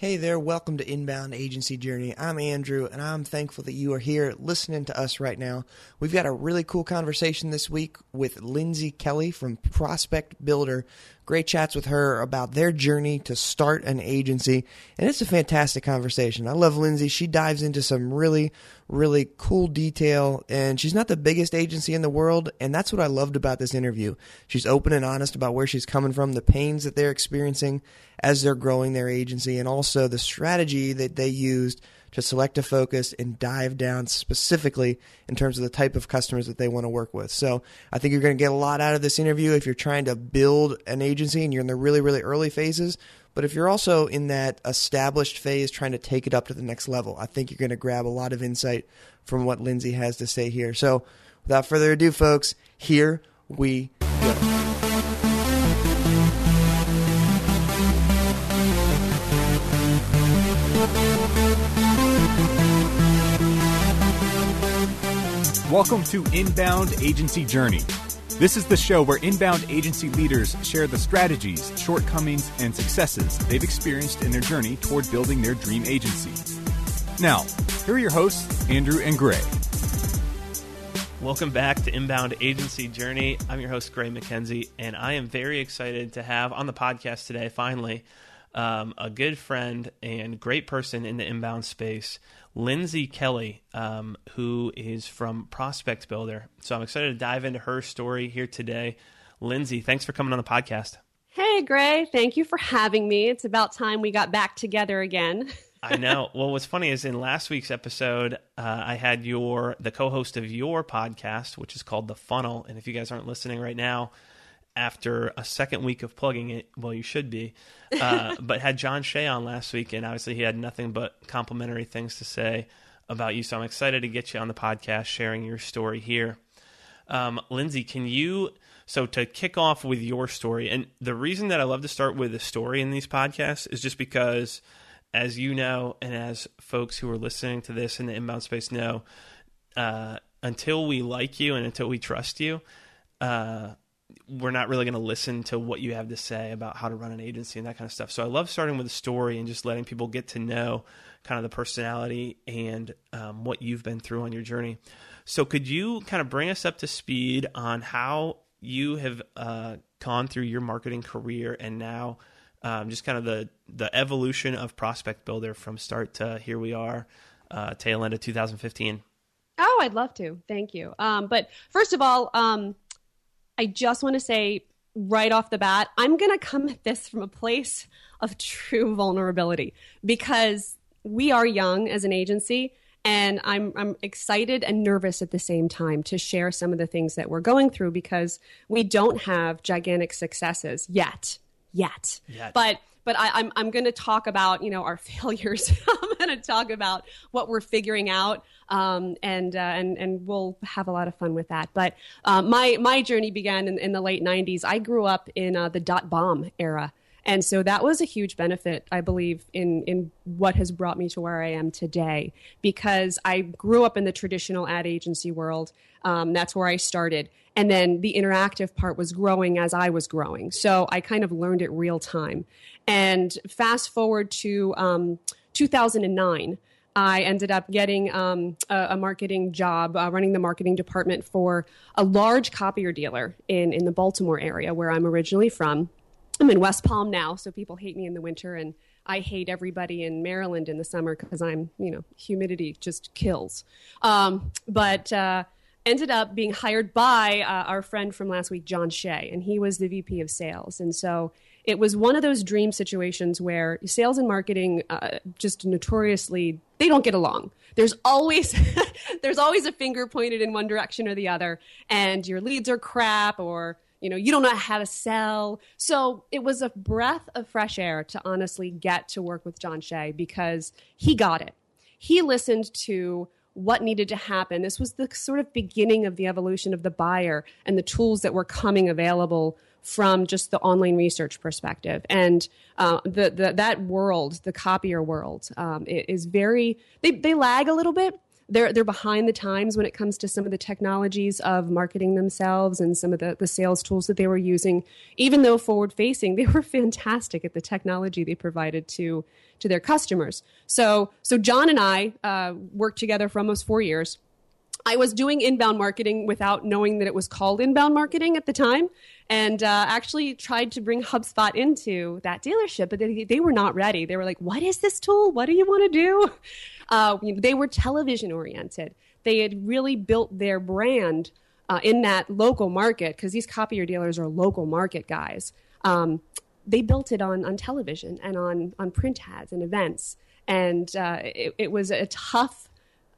Hey there, welcome to Inbound Agency Journey. I'm Andrew, and I'm thankful that you are here listening to us right now. We've got a really cool conversation this week with Lindsay Kelly from Prospect Builder. Great chats with her about their journey to start an agency, and it's a fantastic conversation. I love Lindsay. She dives into some really, really cool detail, and she's not the biggest agency in the world, and that's what I loved about this interview. She's open and honest about where she's coming from, the pains that they're experiencing as they're growing their agency, and also the strategy that they used to select a focus and dive down specifically in terms of the type of customers that they want to work with. So I think you're going to get a lot out of this interview if you're trying to build an agency and you're in the really, really early phases. But if you're also in that established phase trying to take it up to the next level, I think you're going to grab a lot of insight from what Lindsay has to say here. So without further ado, folks, here we go. Welcome to Inbound Agency Journey. This is the show where inbound agency leaders share the strategies, shortcomings, and successes they've experienced in their journey toward building their dream agency. Now, here are your hosts, Andrew and Gray. Welcome back to Inbound Agency Journey. I'm your host, Gray MacKenzie, and I am very excited to have on the podcast today, finally, um, a good friend and great person in the inbound space, Lindsay Kelly, um, who is from Prospect Builder. So I'm excited to dive into her story here today. Lindsay, thanks for coming on the podcast. Hey, Gray. Thank you for having me. It's about time we got back together again. I know. Well, what's funny is in last week's episode, uh, I had your the co-host of your podcast, which is called The Funnel. And if you guys aren't listening right now, after a second week of plugging it, well, you should be. Uh, but had John Shea on last week, and obviously he had nothing but complimentary things to say about you. So I'm excited to get you on the podcast, sharing your story here. Um, Lindsay, can you? So to kick off with your story, and the reason that I love to start with a story in these podcasts is just because, as you know, and as folks who are listening to this in the inbound space know, uh, until we like you and until we trust you, uh, we're not really going to listen to what you have to say about how to run an agency and that kind of stuff. So I love starting with a story and just letting people get to know kind of the personality and um, what you've been through on your journey. So could you kind of bring us up to speed on how you have uh, gone through your marketing career and now um, just kind of the the evolution of Prospect Builder from start to here we are, uh, tail end of 2015. Oh, I'd love to. Thank you. Um, but first of all, um, I just want to say right off the bat, I'm going to come at this from a place of true vulnerability because we are young as an agency. And I'm, I'm excited and nervous at the same time to share some of the things that we're going through because we don't have gigantic successes yet. Yet. yet. But but I, I'm, I'm going to talk about you know our failures. I'm going to talk about what we're figuring out, um, and uh, and and we'll have a lot of fun with that. But uh, my my journey began in, in, the late '90s. I grew up in uh, the dot bomb era. And so that was a huge benefit, I believe, in, in what has brought me to where I am today. Because I grew up in the traditional ad agency world. Um, that's where I started. And then the interactive part was growing as I was growing. So I kind of learned it real time. And fast forward to um, 2009. I ended up getting um, a, a, marketing job, uh, running the marketing department for a large copier dealer in, in the Baltimore area where I'm originally from. I'm in West Palm now, so people hate me in the winter, and I hate everybody in Maryland in the summer because I'm, you know, humidity just kills. Um, but uh, ended up being hired by uh, our friend from last week, John Shea, and he was the VP of sales. And so it was one of those dream situations where sales and marketing uh, just notoriously they don't get along. There's always there's always a finger pointed in one direction or the other, and your leads are crap or you know you don't know how to sell so it was a breath of fresh air to honestly get to work with john shea because he got it he listened to what needed to happen. This was the sort of beginning of the evolution of the buyer and the tools that were coming available from just the online research perspective. And uh, the, the, that world, the copier world, um, is very, they, they lag a little bit, they're they're behind the times when it comes to some of the technologies of marketing themselves and some of the, the sales tools that they were using. Even though forward facing, they were fantastic at the technology they provided to to their customers. So so John and I uh, worked together for almost four years. I was doing inbound marketing without knowing that it was called inbound marketing at the time, and uh, actually tried to bring HubSpot into that dealership, but they, they were not ready. They were like, "What is this tool? What do you want to do?" Uh, they were television oriented. They had really built their brand uh, in that local market because these copier dealers are local market guys. Um, they built it on on television and on on print ads and events, and uh, it, it was a tough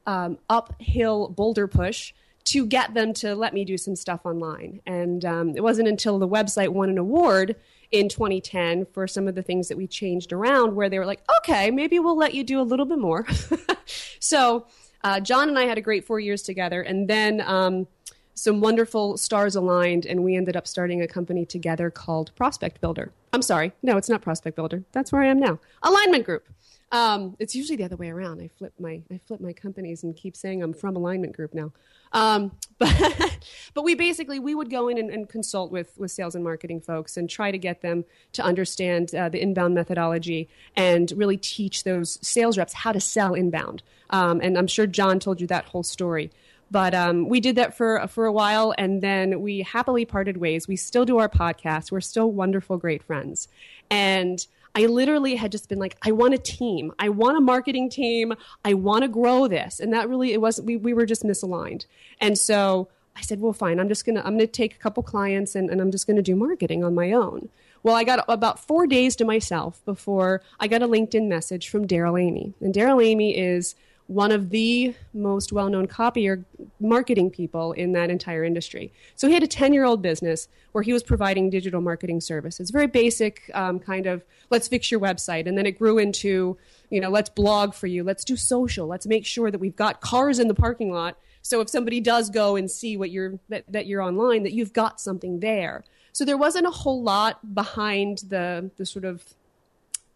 um, uphill boulder push to get them to let me do some stuff online. And um, it wasn't until the website won an award in 2010 for some of the things that we changed around where they were like, okay, maybe we'll let you do a little bit more. so uh, John and I had a great four years together. And then um, some wonderful stars aligned, and we ended up starting a company together called Prospect Builder. I'm sorry, no, it's not Prospect Builder. That's where I am now. Alignment Group. Um, it's usually the other way around. I flip my I flip my companies and keep saying I'm from Alignment Group now. Um, but but we basically we would go in and, and, consult with with sales and marketing folks and try to get them to understand uh, the inbound methodology and really teach those sales reps how to sell inbound. Um, and I'm sure John told you that whole story. But um, we did that for for a while, and then we happily parted ways. We still do our podcast. We're still wonderful, great friends, and I literally had just been like, I want a team. I want a marketing team. I want to grow this. And that really, it wasn't, we, we were just misaligned. And so I said, well, fine. I'm just going to, I'm going to take a couple clients and, and I'm just going to do marketing on my own. Well, I got about four days to myself before I got a LinkedIn message from Daryl Amy. And Daryl Amy is one of the most well known copier marketing people in that entire industry. So he had a 10 year old business where he was providing digital marketing services. Very basic um, kind of let's fix your website. And then it grew into, you know, let's blog for you, let's do social, let's make sure that we've got cars in the parking lot. So if somebody does go and see what you're that, that you're online, that you've got something there. So there wasn't a whole lot behind the the sort of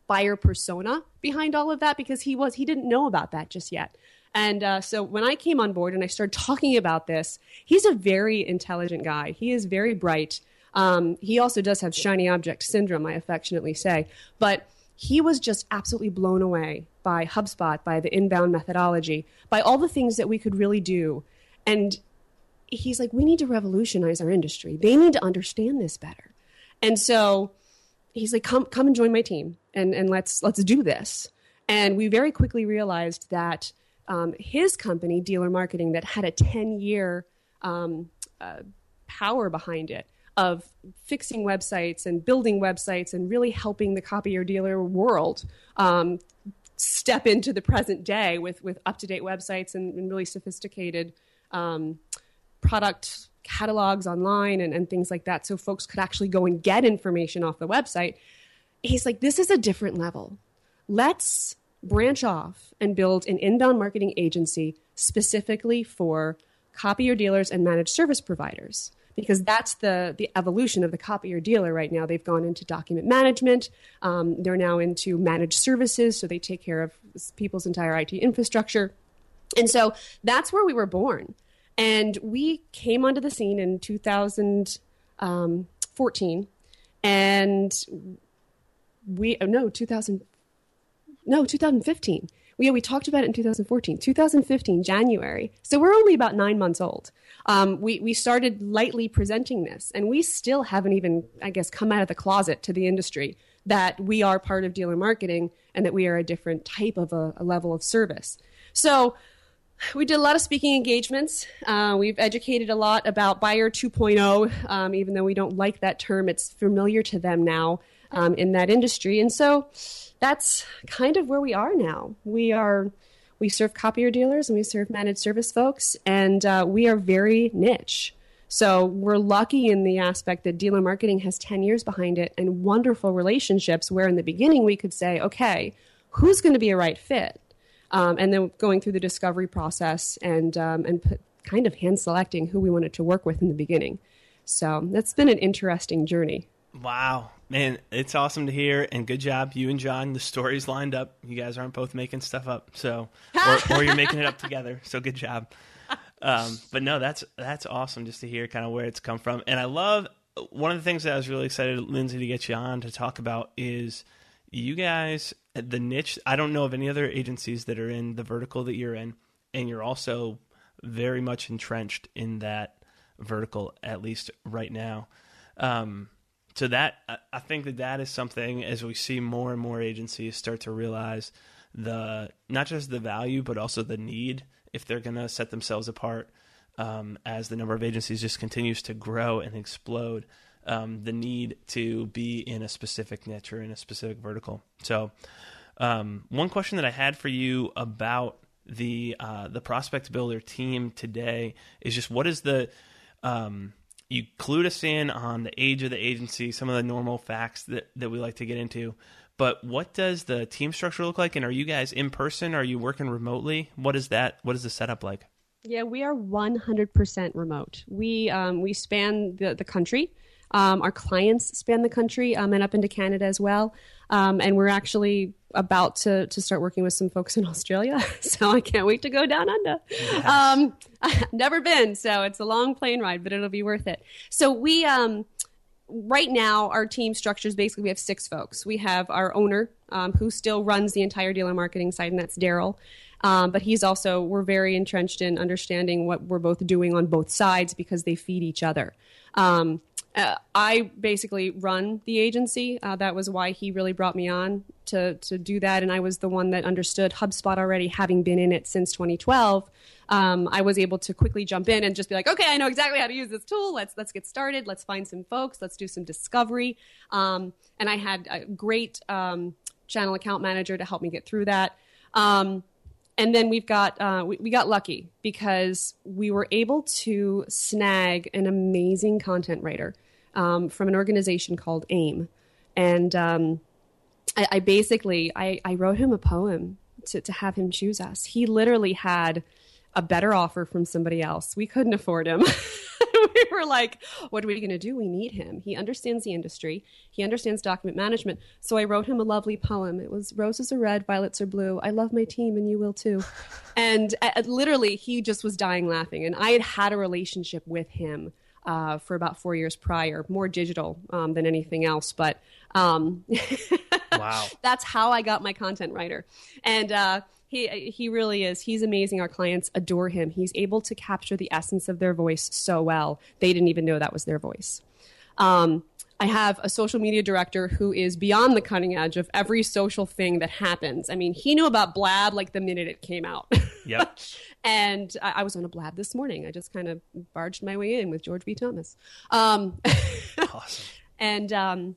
buyer persona behind all of that because he was he didn't know about that just yet. And uh, so when I came on board and I started talking about this, he's a very intelligent guy. He is very bright. Um, he also does have shiny object syndrome, I affectionately say. But he was just absolutely blown away by HubSpot, by the inbound methodology, by all the things that we could really do. And he's like, we need to revolutionize our industry. They need to understand this better. And so he's like, come, come and join my team and, and let's, let's do this. And we very quickly realized that um, his company, Dealer Marketing, that had a 10 year um, uh, power behind it of fixing websites and building websites and really helping the copier dealer world um, step into the present day with, with up to date websites and, and, really sophisticated um, product catalogs online and, and things like that so folks could actually go and get information off the website. He's like, this is a different level. Let's branch off and build an inbound marketing agency specifically for copier dealers and managed service providers because that's the the evolution of the copier dealer right now. They've gone into document management. Um, they're now into managed services, so they take care of people's entire IT infrastructure. And so that's where we were born. And we came onto the scene in 2014, um, and we oh, no 2000 no 2015. We, we talked about it in 2014, 2015 January. So we're only about nine months old. Um, we we started lightly presenting this, and we still haven't even I guess come out of the closet to the industry that we are part of dealer marketing and that we are a different type of a, a level of service. So we did a lot of speaking engagements. Uh, we've educated a lot about Buyer 2.0, um, even though we don't like that term. It's familiar to them now um, in that industry, and so that's kind of where we are now. We are we serve copier dealers and we serve managed service folks, and uh, we are very niche. So we're lucky in the aspect that dealer marketing has 10 years behind it and wonderful relationships where in the beginning we could say, okay, who's going to be a right fit? um, and then going through the discovery process and um, and kind of hand selecting who we wanted to work with in the beginning. So that's been an interesting journey. Wow, Man, it's awesome to hear, and good job, you and John. The stories lined up. You guys aren't both making stuff up, so or, or you're making it up together. So good job. Um, but no, that's that's awesome just to hear kind of where it's come from, and I love one of the things that I was really excited, Lindsay, to get you on to talk about is you guys the niche. I don't know of any other agencies that are in the vertical that you're in, and you're also very much entrenched in that vertical, at least right now. Um, so that I think that that is something as we see more and more agencies start to realize the not just the value but also the need if they're going to set themselves apart um, as the number of agencies just continues to grow and explode um, the need to be in a specific niche or in a specific vertical. So um, one question that i had for you about the uh, the prospect builder team today is just what is the um, you clued us in on the age of the agency, some of the normal facts that, that we like to get into. But what does the team structure look like? And are you guys in person? Are you working remotely? What is that? What is the setup like? Yeah, we are 100% remote. We um, we span the, the country. Um, our clients span the country um, and up into Canada as well. Um, and we're actually about to, to start working with some folks in Australia. So I can't wait to go down under. Um, never been, so it's a long plane ride, but it'll be worth it. So we, um, right now, our team structures basically we have six folks. We have our owner, um, who still runs the entire dealer marketing side, and that's Daryl. Um, but he's also, we're very entrenched in understanding what we're both doing on both sides because they feed each other. Um, uh, I basically run the agency. Uh, that was why he really brought me on to to do that, and I was the one that understood HubSpot already, having been in it since 2012. Um, I was able to quickly jump in and just be like, okay, I know exactly how to use this tool. Let's let's get started. Let's find some folks. Let's do some discovery. Um, and I had a great um, channel account manager to help me get through that. Um, and then we've got uh, we, we, got lucky because we were able to snag an amazing content writer um, from an organization called AIM, and um, I, I, basically I, I, wrote him a poem to, to have him choose us. He literally had a better offer from somebody else. We couldn't afford him. we were like, what are we going to do? We need him. He understands the industry. He understands document management. So I wrote him a lovely poem. It was roses are red, violets are blue. I love my team and you will too. and uh, literally, he just was dying laughing. And I had had a relationship with him uh, for about four years prior, more digital um, than anything else. But um, wow, that's how I got my content writer, and uh, he he really is. He's amazing. Our clients adore him. He's able to capture the essence of their voice so well. They didn't even know that was their voice. Um, I have a social media director who is beyond the cutting edge of every social thing that happens. I mean, he knew about Blab like the minute it came out. Yep. and I, I, was on a Blab this morning. I just kind of barged my way in with George B. Thomas. Um, awesome. And um,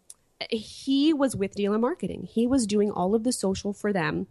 he was with dealer marketing. He was doing all of the social for them.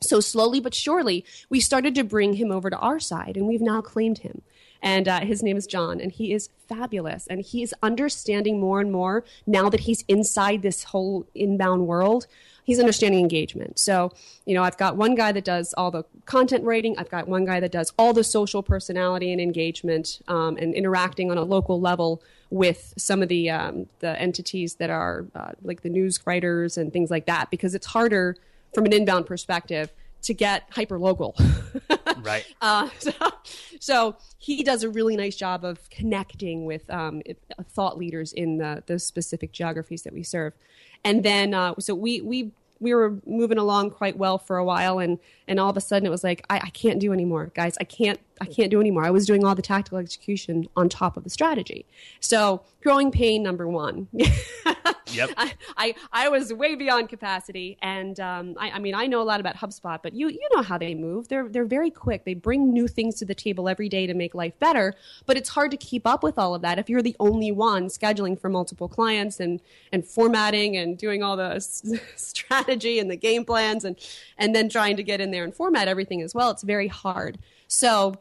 So slowly but surely, we started to bring him over to our side, and we've now claimed him and uh, his name is John, and he is fabulous, and he is understanding more and more now that he's inside this whole inbound world. He's understanding engagement. So, you know, I've got one guy that does all the content writing. I've got one guy that does all the social personality and engagement um, and interacting on a local level with some of the um, the entities that are uh, like the news writers and things like that because it's harder from an inbound perspective to get hyper local. right. Uh, so, so, he does a really nice job of connecting with um, thought leaders in the, the specific geographies that we serve. And then, uh, so we, we we were moving along quite well for a while and and all of a sudden it was like I, I, can't do anymore guys i can't i can't do anymore i was doing all the tactical execution on top of the strategy so growing pain number one yep. I, I, I was way beyond capacity. And um, I, I mean i know a lot about hubspot but you you know how they move. They're they're very quick. They bring new things to the table every day to make life better. But it's hard to keep up with all of that if you're the only one scheduling for multiple clients and and formatting and doing all the strategy and the game plans and and then trying to get in there and format everything as well. It's very hard. So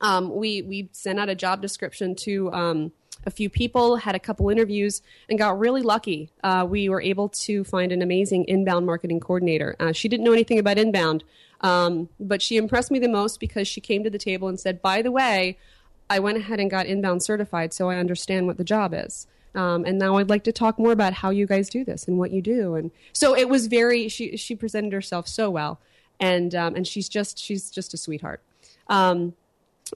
um, we we sent out a job description to um, a few people had a couple interviews and got really lucky uh, we were able to find an amazing inbound marketing coordinator uh, she didn't know anything about inbound um, but she impressed me the most because she came to the table and said by the way i went ahead and got inbound certified so i understand what the job is Um, and now I'd like to talk more about how you guys do this and what you do. And so it was very. She she presented herself so well, and um, and she's just she's just a sweetheart. Um,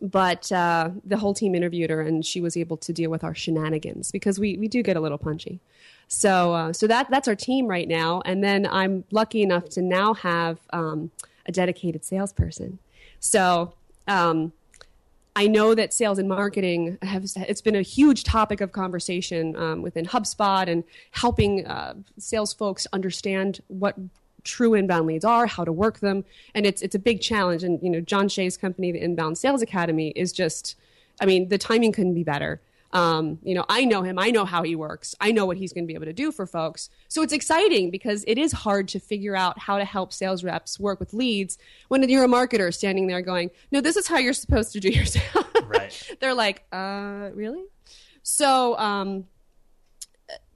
but uh, the whole team interviewed her, and she was able to deal with our shenanigans because we we do get a little punchy. So uh, so that that's our team right now. And then I'm lucky enough to now have um, a dedicated salesperson. So. Um, I know that sales and marketing have it's been a huge topic of conversation um, within HubSpot and helping uh, sales folks understand what true inbound leads are, how to work them, and it's it's a big challenge. And you know, John Shea's company, the Inbound Sales Academy, is just, I mean, the timing couldn't be better. Um, you know, I know him. I know how he works. I know what he's going to be able to do for folks. So it's exciting because it is hard to figure out how to help sales reps work with leads when you're a marketer standing there going, "No, this is how you're supposed to do your sales." Right. They're like, "Uh, really?" So, um,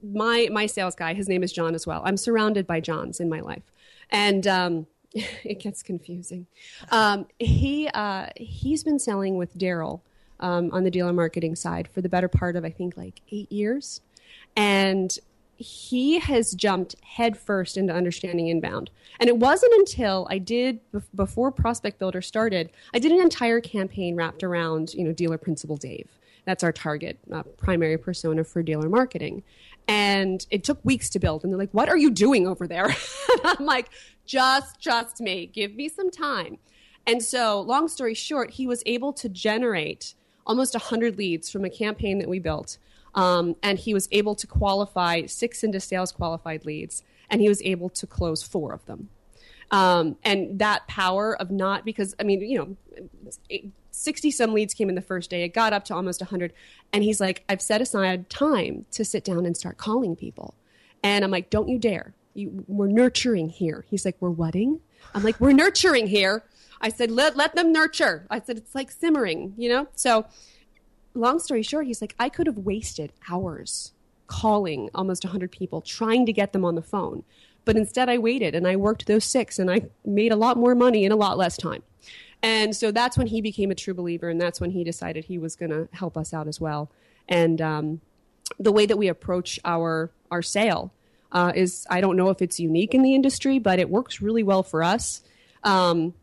my my sales guy, his name is John as well. I'm surrounded by Johns in my life, and um, it gets confusing. Um, he uh, he's been selling with Daryl um, on the dealer marketing side for the better part of I think like eight years, and he has jumped headfirst into understanding inbound. And it wasn't until I did before Prospect Builder started, I did an entire campaign wrapped around you know dealer principal Dave. That's our target uh, primary persona for dealer marketing. And it took weeks to build. And they're like, what are you doing over there? I'm like, just trust me. Give me some time. And so, long story short, he was able to generate almost 100 leads from a campaign that we built. Um, and he was able to qualify six into sales qualified leads, and he was able to close four of them. Um, and that power of not, because, I mean, you know, 60 some leads came in the first day. It got up to almost 100. And he's like, I've set aside time to sit down and start calling people. And I'm like, don't you dare. You, we're nurturing here. He's like, we're whating? I'm like, we're nurturing here. I said, let, let them nurture. I said, it's like simmering, you know? So, long story short, he's like, I could have wasted hours calling almost 100 people, trying to get them on the phone. But instead, I waited and I worked those six and I made a lot more money in a lot less time. And so that's when he became a true believer, and that's when he decided he was going to help us out as well. And um, the way that we approach our our sale uh, is, I don't know if it's unique in the industry, but it works really well for us. Um,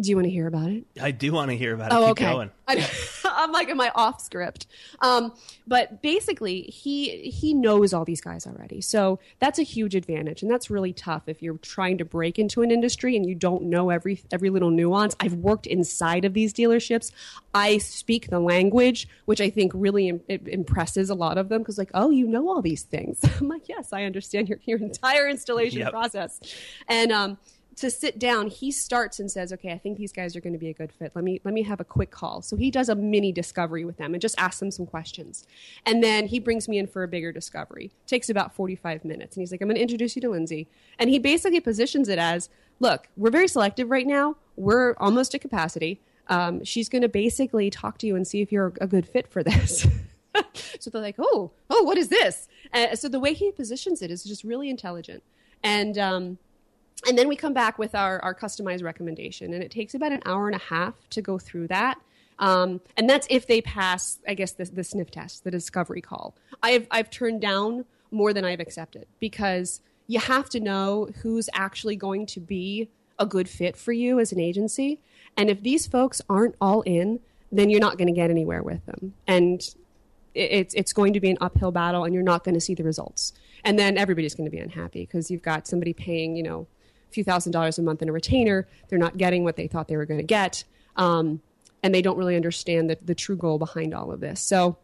do you want to hear about it? I do want to hear about it. Oh, Keep okay. going. I, am like, am I off script? Um, but basically, he he knows all these guys already, so that's a huge advantage, and that's really tough if you're trying to break into an industry and you don't know every every little nuance. I've worked inside of these dealerships. I speak the language, which I think really Im- impresses a lot of them because, like, oh, you know all these things. I'm like, yes, I understand your your entire installation Yep. process, and um to sit down, he starts and says, "Okay, I think these guys are going to be a good fit. Let me let me have a quick call." So he does a mini discovery with them and just asks them some questions, and then he brings me in for a bigger discovery. Takes about forty five minutes, and he's like, "I'm going to introduce you to Lindsay," and he basically positions it as, "Look, we're very selective right now. We're almost at capacity. Um, she's going to basically talk to you and see if you're a good fit for this." so they're like, "Oh, oh, what is this?" Uh, so the way he positions it is just really intelligent, and. Um, and then we come back with our, our customized recommendation. And it takes about an hour and a half to go through that. Um, and that's if they pass i guess the, the sniff test the discovery call. I've, I've turned down more than i've accepted because you have to know who's actually going to be a good fit for you as an agency. And if these folks aren't all in then you're not going to get anywhere with them. And it's it's going to be an uphill battle and you're not going to see the results. And then everybody's going to be unhappy because you've got somebody paying you know few thousand dollars a month in a retainer. They're not getting what they thought they were going to get. Um, and they don't really understand the, the true goal behind all of this. So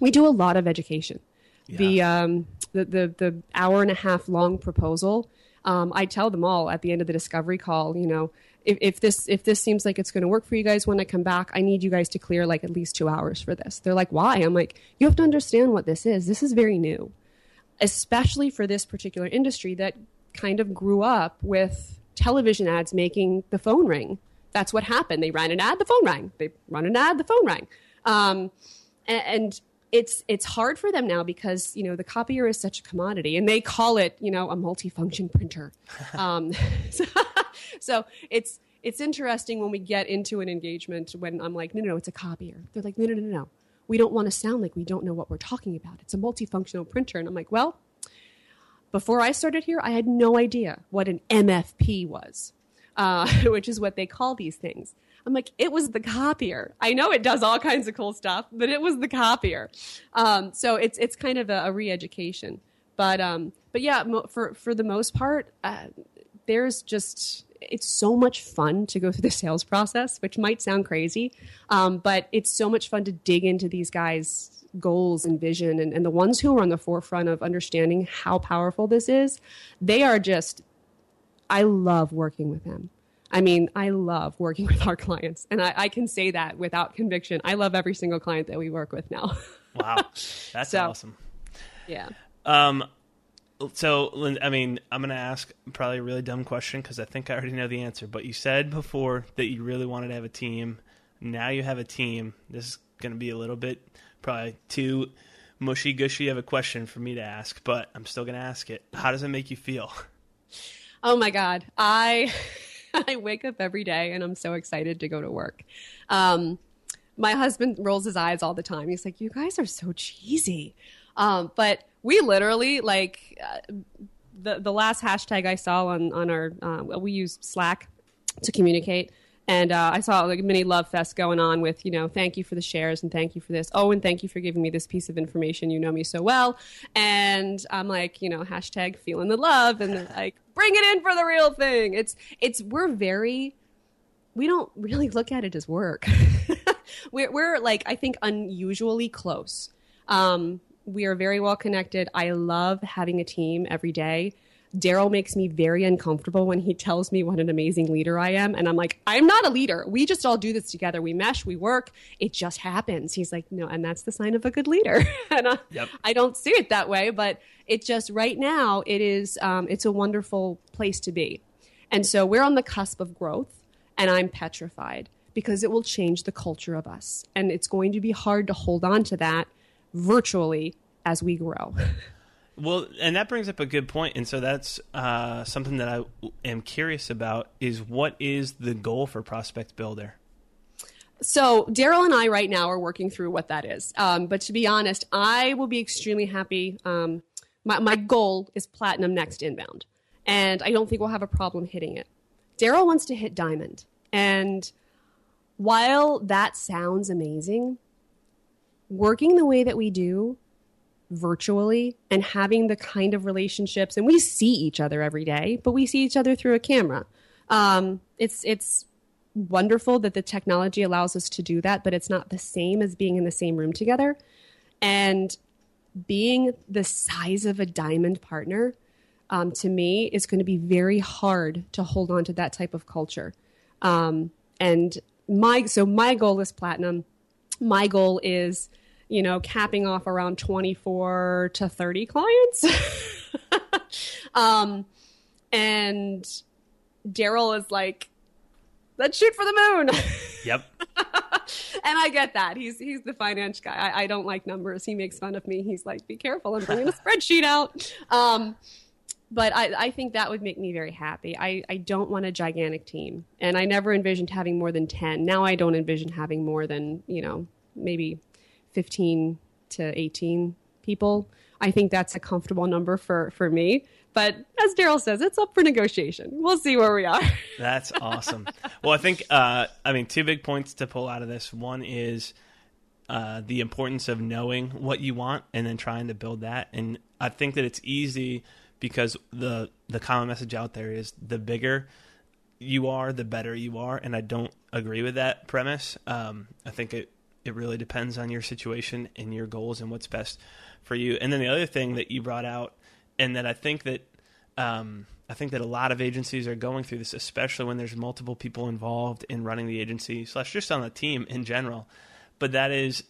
we do a lot of education. The um the, the the hour and a half long proposal um, i tell them all at the end of the discovery call you know if, if this if this seems like it's going to work for you guys when i come back i need you guys to clear like at least two hours for this. They're like why? I'm like you have to understand what this is. This is very new especially for this particular industry that kind of grew up with television ads making the phone ring. That's what happened. They ran an ad, the phone rang. They run an ad, the phone rang. Um, and, and it's it's hard for them now because you know the copier is such a commodity, and they call it you know a multifunction printer. um, so, so it's it's interesting when we get into an engagement when I'm like, no, no, no, it's a copier. They're like, no, no, no, no. we don't want to sound like we don't know what we're talking about. It's a multifunctional printer. And I'm like, well, before I started here, I had no idea what an MFP was, uh, which is what they call these things. I'm like, it was the copier. I know it does all kinds of cool stuff, but it was the copier. Um, so it's it's kind of a, a re-education. But um, but yeah, mo- for for the most part, uh, there's just it's so much fun to go through the sales process, which might sound crazy, um, but it's so much fun to dig into these guys' goals and vision, and, and the ones who are on the forefront of understanding how powerful this is, they are just. I love working with them. I mean, I love working with our clients, and I, I, can say that without conviction. I love every single client that we work with now. wow, that's so, awesome. Yeah. Um. So, I mean, I'm going to ask probably a really dumb question because I think I already know the answer. But you said before that you really wanted to have a team. Now you have a team. This is going to be a little bit probably too mushy gushy of a question for me to ask, but I'm still going to ask it. How does it make you feel? Oh my God. I. I wake up every day and I'm so excited to go to work. Um, my husband rolls his eyes all the time. He's like, "You guys are so cheesy," um, but we literally like uh, the the last hashtag I saw on on our uh, we use Slack to communicate. And uh, I saw like mini love fest going on with, you know, thank you for the shares and thank you for this. Oh, and thank you for giving me this piece of information. You know me so well. And I'm like, you know, hashtag feeling the love and like, bring it in for the real thing. It's, it's, we're very, we don't really look at it as work. we're, we're like, I think unusually close. Um, we are very well connected. I love having a team every day. Daryl makes me very uncomfortable when he tells me what an amazing leader I am. And I'm like, I'm not a leader. We just all do this together. We mesh, we work. It just happens. He's like, no, and that's the sign of a good leader. and I, yep. I, don't see it that way, but it just right now, it is, um, it's a wonderful place to be. And so we're on the cusp of growth, and I'm petrified because it will change the culture of us. And it's going to be hard to hold on to that virtually as we grow. Well, and that brings up a good point, and so that's uh, something that I am curious about: is what is the goal for Prospect Builder? So Daryl and I right now are working through what that is. Um, but to be honest, I will be extremely happy. Um, my, my goal is platinum next inbound, and I don't think we'll have a problem hitting it. Daryl wants to hit diamond, and while that sounds amazing, working the way that we do virtually and having the kind of relationships and we see each other every day but we see each other through a camera. Um, it's it's wonderful that the technology allows us to do that but it's not the same as being in the same room together. And being the size of a diamond partner um, to me is going to be very hard to hold on to that type of culture. Um, and my so my goal is platinum my goal is you know, capping off around 24 to 30 clients. um, and Daryl is like, let's shoot for the moon. Yep. and I get that. He's he's the finance guy. I, I, don't like numbers. He makes fun of me. He's like, be careful. I'm bringing a spreadsheet out. Um, but I, I think that would make me very happy. I, I don't want a gigantic team. And I never envisioned having more than 10. Now I don't envision having more than, you know, maybe 15 to 18 people. I think that's a comfortable number for, for me. But as Daryl says, it's up for negotiation. We'll see where we are. that's awesome. Well, I think, uh, I mean, two big points to pull out of this. One is uh, the importance of knowing what you want and then trying to build that. And I think that it's easy because the the common message out there is the bigger you are, the better you are. And I don't agree with that premise. Um, I think it it really depends on your situation and your goals and what's best for you. And then the other thing that you brought out, and that I think that um, I think that a lot of agencies are going through this, especially when there's multiple people involved in running the agency slash just on the team in general. But that is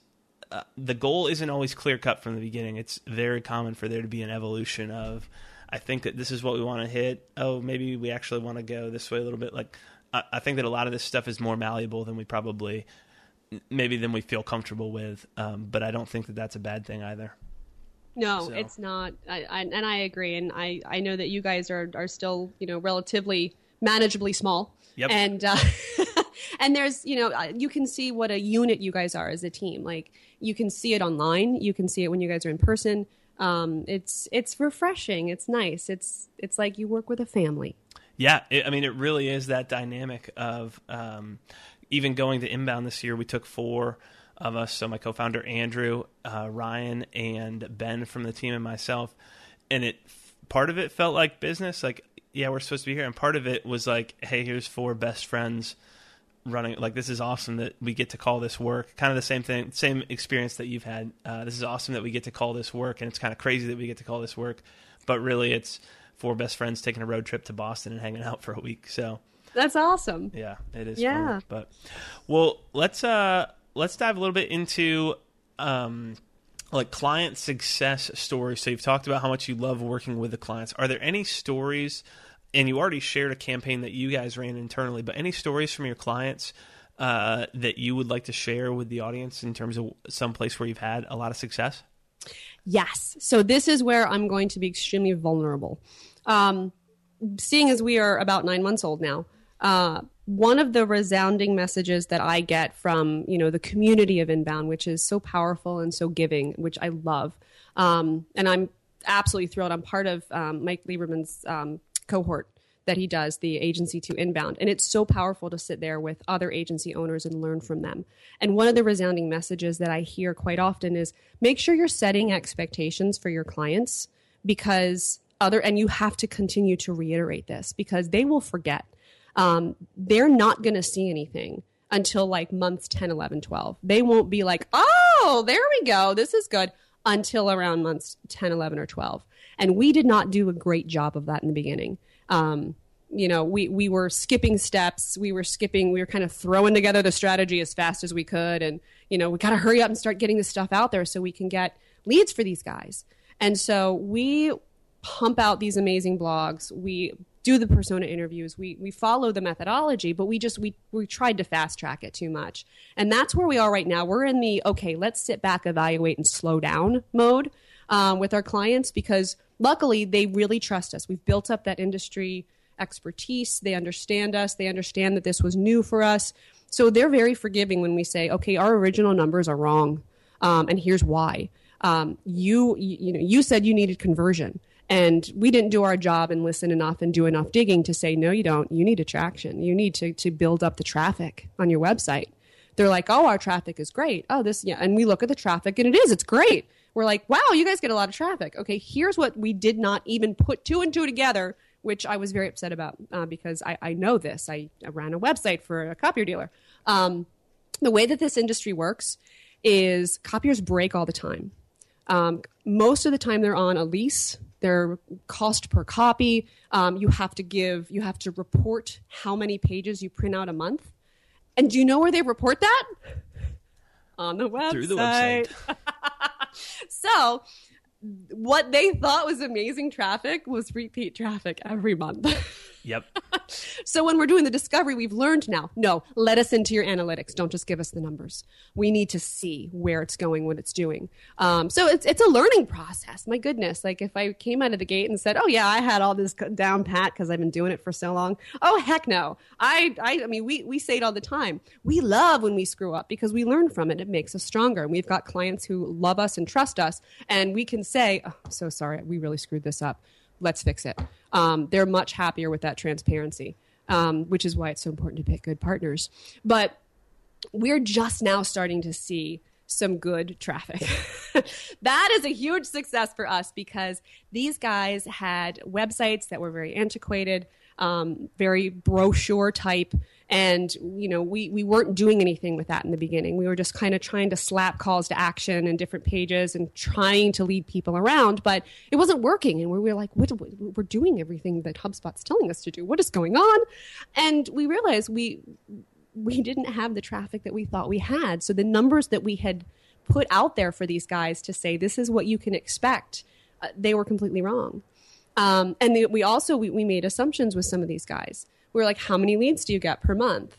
uh, the goal isn't always clear cut from the beginning. It's very common for there to be an evolution of. I think that this is what we want to hit. Oh, maybe we actually want to go this way a little bit. Like, I, I think that a lot of this stuff is more malleable than we probably maybe than we feel comfortable with. Um, but I don't think that that's a bad thing either. No, so. it's not. I, I, and I agree. And I, I know that you guys are, are still, you know, relatively manageably small. Yep. And, uh, and there's, you know, you can see what a unit you guys are as a team. Like you can see it online, you can see it when you guys are in person. Um, it's it's refreshing. It's nice. It's it's like you work with a family. Yeah, it, I mean, it really is that dynamic of um, even going to inbound this year. We took four of us, so my co-founder Andrew, uh, Ryan, and Ben from the team, and myself, and it part of it felt like business. Like, yeah, we're supposed to be here, and part of it was like, hey, here's four best friends running like this is awesome that we get to call this work kind of the same thing same experience that you've had uh, this is awesome that we get to call this work and it's kind of crazy that we get to call this work but really it's four best friends taking a road trip to boston and hanging out for a week so That's awesome. yeah it is Yeah. fun. but well let's uh let's dive a little bit into um like client success stories so you've talked about how much you love working with the clients are there any stories and you already shared a campaign that you guys ran internally but any stories from your clients uh, that you would like to share with the audience in terms of some place where you've had a lot of success Yes. So this is where I'm going to be extremely vulnerable. Um, seeing as we are about nine months old now, uh, one of the resounding messages that I get from you know the community of inbound, which is so powerful and so giving, which I love, um, and I'm absolutely thrilled. I'm part of um, Mike Lieberman's um, cohort that he does, the agency to inbound. And it's so powerful to sit there with other agency owners and learn from them. And one of the resounding messages that I hear quite often is make sure you're setting expectations for your clients because other, and you have to continue to reiterate this because they will forget. Um, they're not going to see anything until like months 10, 11, 12. They won't be like, oh, there we go. This is good until around months 10, 11, or 12. And we did not do a great job of that in the beginning. Um, you know, we, we were skipping steps. We were skipping, we were kind of throwing together the strategy as fast as we could. And, you know, we got to hurry up and start getting this stuff out there so we can get leads for these guys. And so we pump out these amazing blogs. We do the persona interviews. We we follow the methodology, but we just we we tried to fast track it too much. And that's where we are right now. We're in the okay, let's sit back, evaluate, and slow down mode um, with our clients because luckily they really trust us. We've built up that industry expertise. They understand us. They understand that this was new for us. So they're very forgiving when we say, okay, our original numbers are wrong, um, and here's why. Um, you, you you know you said you needed conversion and we didn't do our job and listen enough and do enough digging to say no you don't you need attraction you need to, to build up the traffic on your website they're like oh our traffic is great. Oh this yeah and we look at the traffic and it is it's great. We're like wow you guys get a lot of traffic. Okay here's what we did not even put two and two together which i was very upset about uh, because I, I know this. I, I ran a website for a copier dealer. Um, the way that this industry works is copiers break all the time. Um, most of the time they're on a lease their cost per copy. Um, you have to give you have to report how many pages you print out a month and do you know where they report that? On the website through the website. So what they thought was amazing traffic was repeat traffic every month yep so when we're doing the discovery, we've learned now, no, let us into your analytics. Don't just give us the numbers. We need to see where it's going, what it's doing. Um, so it's, it's a learning process. My goodness. Like if I came out of the gate and said, oh yeah, I had all this down pat because I've been doing it for so long. Oh heck no. I, I, I mean, we, we say it all the time. We love when we screw up because we learn from it. It makes us stronger. And we've got clients who love us and trust us. And we can say, oh, so sorry. We really screwed this up let's fix it. Um, they're much happier with that transparency, um, which is why it's so important to pick good partners. But we're just now starting to see some good traffic. that is a huge success for us because these guys had websites that were very antiquated, um, very brochure type. And, you know, we, we weren't doing anything with that in the beginning. We were just kind of trying to slap calls to action and different pages and trying to lead people around, but it wasn't working. And we were like, what, we're doing everything that HubSpot's telling us to do. What is going on? And we realized we, we didn't have the traffic that we thought we had. So the numbers that we had put out there for these guys to say, this is what you can expect, uh, they were completely wrong. Um, and the, we also we, we made assumptions with some of these guys. We were like, how many leads do you get per month?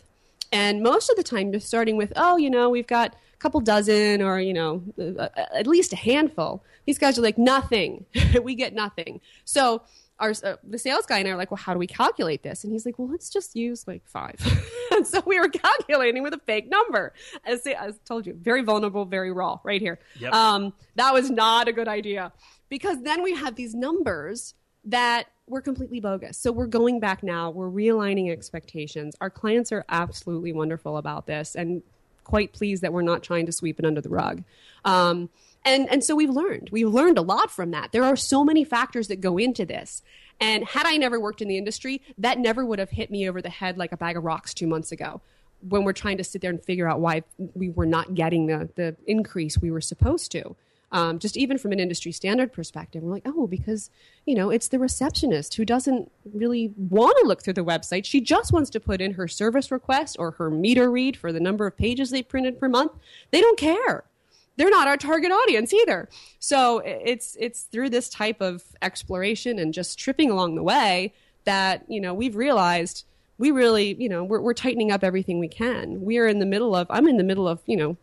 And most of the time, you're starting with, oh, you know, we've got a couple dozen or, you know, at least a handful. These guys are like, nothing. we get nothing. So our uh, the sales guy and I are like, well, how do we calculate this? And he's like, well, let's just use like five. and so we were calculating with a fake number. As I told you, very vulnerable, very raw, right here. Yep. Um, that was not a good idea because then we have these numbers that were completely bogus. So we're going back now. We're realigning expectations. Our clients are absolutely wonderful about this and quite pleased that we're not trying to sweep it under the rug. Um, and and so we've learned we've learned a lot from that there are so many factors that go into this and had i never worked in the industry that never would have hit me over the head like a bag of rocks two months ago when we're trying to sit there and figure out why we were not getting the the increase we were supposed to um, just even from an industry standard perspective we're like oh because you know it's the receptionist who doesn't really want to look through the website she just wants to put in her service request or her meter read for the number of pages they printed per month they don't care they're not our target audience either. So it's it's through this type of exploration and just tripping along the way that you know we've realized we really you know we're, we're tightening up everything we can. We are in the middle of I'm in the middle of you know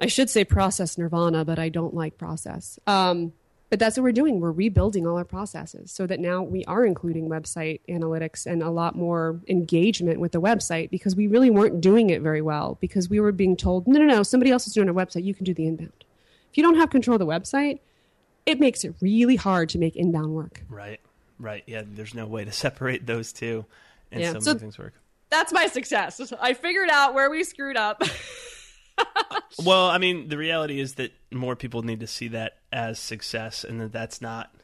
I should say process nirvana, but I don't like process. Um, but that's what we're doing. We're rebuilding all our processes so that now we are including website analytics and a lot more engagement with the website because we really weren't doing it very well because we were being told, no, no, no, somebody else is doing our website. You can do the inbound. If you don't have control of the website, it makes it really hard to make inbound work. Right, right. Yeah, there's no way to separate those two, and Yeah, so, so- things work. That's my success. I figured out where we screwed up. Well, I mean, the reality is that more people need to see that as success, and that that's not,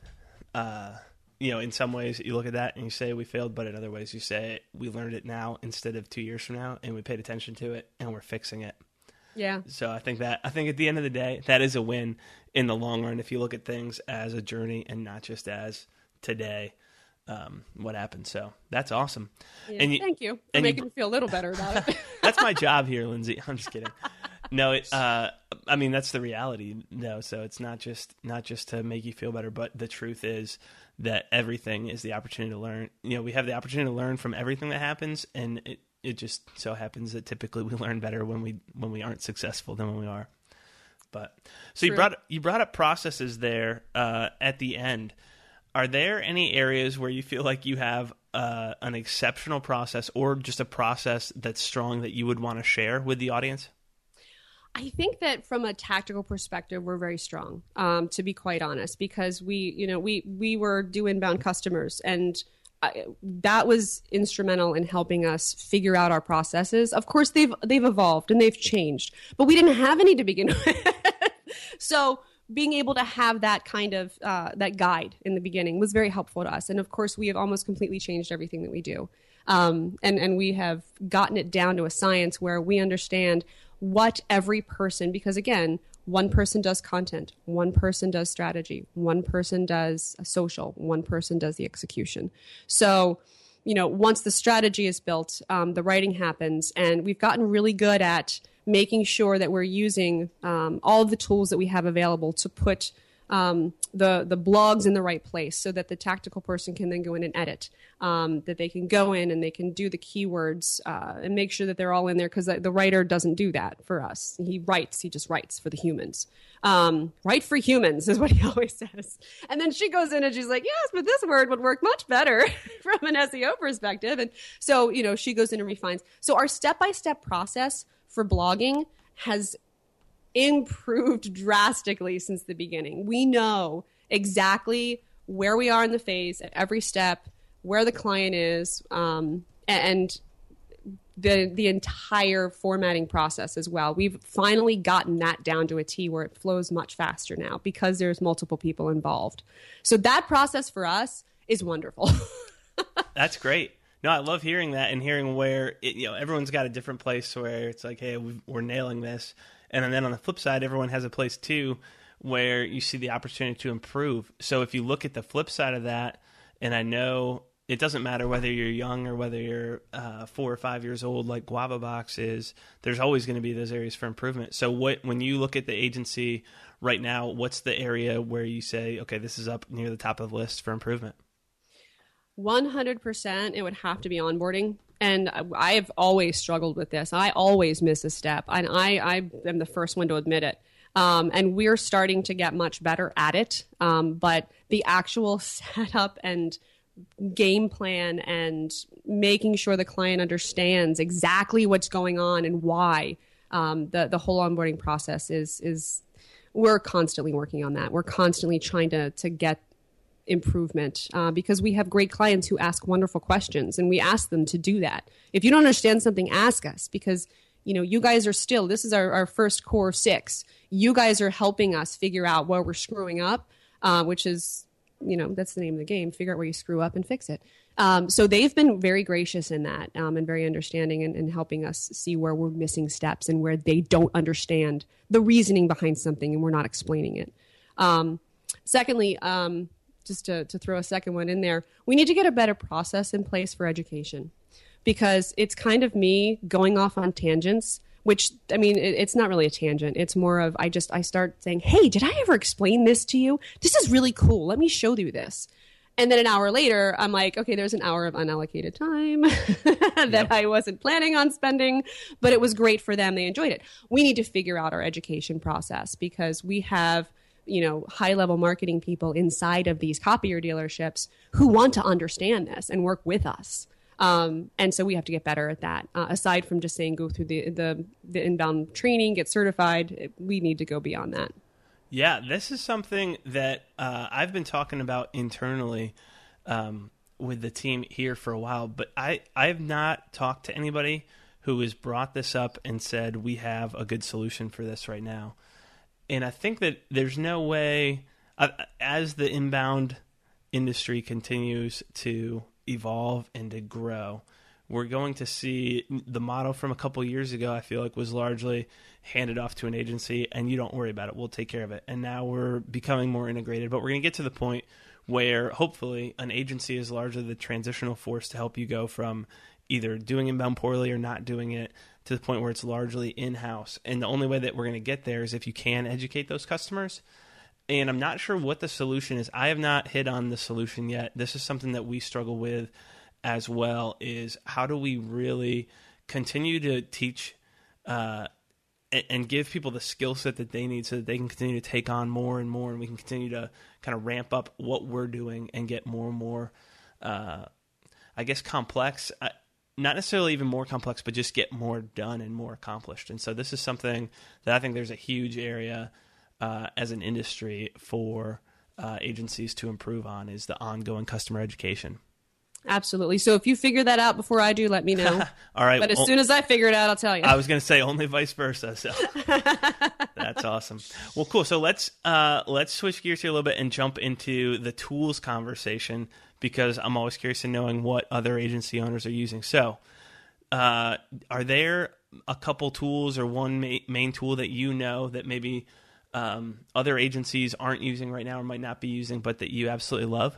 uh, you know, in some ways you look at that and you say we failed, but in other ways you say we learned it now instead of two years from now, and we paid attention to it and we're fixing it. yeah. So I think that I think at the end of the day, that is a win in the long run if you look at things as a journey and not just as today. Um, what happened? So that's awesome. Yeah. And you- Thank you for and you- me feel a little better about it. that's my job here, Lindsay. I'm just kidding. No, it, uh, I mean that's the reality. No, so it's not just not just to make you feel better, but the truth is that everything is the opportunity to learn. You know, we have the opportunity to learn from everything that happens, and it it just so happens that typically we learn better when we when we aren't successful than when we are. But so you brought you brought up processes there uh, at the end. Are there any areas where you feel like you have uh, an exceptional process or just a process that's strong that you would want to share with the audience? I think that from a tactical perspective, we're very strong. Um, to be quite honest, because we, you know, we we were do inbound customers, and I, that was instrumental in helping us figure out our processes. Of course, they've they've evolved and they've changed, but we didn't have any to begin with. so being able to have that kind of uh, that guide in the beginning was very helpful to us. And of course, we have almost completely changed everything that we do. Um, and and we have gotten it down to a science where we understand what every person because again one person does content one person does strategy one person does social one person does the execution. So you know once the strategy is built um, the writing happens and we've gotten really good at making sure that we're using um, all of the tools that we have available to put um, the the blogs in the right place so that the tactical person can then go in and edit. Um, that they can go in and they can do the keywords uh, and make sure that they're all in there because the, writer doesn't do that for us. He writes, he just writes for the humans. Um, write for humans is what he always says. And then she goes in and she's like, yes, but this word would work much better from an SEO perspective. And so, you know, she goes in and refines. So our step by step process for blogging has improved drastically since the beginning. We know exactly where we are in the phase at every step, where the client is, um, and the the entire formatting process as well. We've finally gotten that down to a T where it flows much faster now because there's multiple people involved. So that process for us is wonderful. That's great. No, I love hearing that and hearing where it, you know everyone's got a different place where it's like, hey, we we're nailing this, and then on the flip side, everyone has a place too where you see the opportunity to improve. So if you look at the flip side of that, and I know it doesn't matter whether you're young or whether you're uh, four or five years old, like Guava Box is, there's always going to be those areas for improvement. So what when you look at the agency right now, what's the area where you say, okay, this is up near the top of the list for improvement? 100% it would have to be onboarding and I have always struggled with this. I always miss a step, and I, I am the first one to admit it. Um, and we're starting to get much better at it. Um, but the actual setup and game plan and making sure the client understands exactly what's going on and why um, the the whole onboarding process is is we're constantly working on that. We're constantly trying to to get improvement uh, because we have great clients who ask wonderful questions and we ask them to do that. If you don't understand something, ask us because you know you guys are still this is our, our first core six. You guys are helping us figure out where we're screwing up, uh, which is you know that's the name of the game. Figure out where you screw up and fix it. Um, so they've been very gracious in that um, and very understanding and, helping us see where we're missing steps and where they don't understand the reasoning behind something and we're not explaining it. Um, secondly, um, just to, to throw a second one in there, we need to get a better process in place for education because it's kind of me going off on tangents which i mean it, it's not really a tangent it's more of i just i start saying hey did i ever explain this to you this is really cool let me show you this and then an hour later, I'm like, okay, there's an hour of unallocated time that yep. I wasn't planning on spending, but it was great for them. They enjoyed it. We need to figure out our education process because we have, you know, high level marketing people inside of these copier dealerships who want to understand this and work with us. Um, and so we have to get better at that. Uh, aside from just saying go through the, the, the inbound training, get certified, we need to go beyond that. Yeah, this is something that uh, I've been talking about internally um, with the team here for a while, but I I have not talked to anybody who has brought this up and said we have a good solution for this right now. And I think that there's no way uh, as the inbound industry continues to evolve and to grow we're going to see the model from a couple years ago. I feel like was largely handed off to an agency, and you don't worry about it. We'll take care of it. And now we're becoming more integrated, but we're going to get to the point where hopefully an agency is largely the transitional force to help you go from either doing inbound poorly or not doing it to the point where it's largely in house. And the only way that we're going to get there is if you can educate those customers. And I'm not sure what the solution is. I have not hit on the solution yet. This is something that we struggle with as well is how do we really continue to teach uh, and give people the skill set that they need so that they can continue to take on more and more and we can continue to kind of ramp up what we're doing and get more and more uh, i guess complex not necessarily even more complex but just get more done and more accomplished. And so this is something that i think there's a huge area uh, as an industry for uh, agencies to improve on is the ongoing customer education Absolutely. So if you figure that out before I do, let me know. All right. But as soon as I figure it out, I'll tell you. I was going to say only vice versa. So that's awesome. Well, cool. So let's uh, let's switch gears here a little bit and jump into the tools conversation because I'm always curious in knowing what other agency owners are using. So, uh, are there a couple tools or one ma- main tool that you know that maybe um, other agencies aren't using right now or might not be using, but that you absolutely love?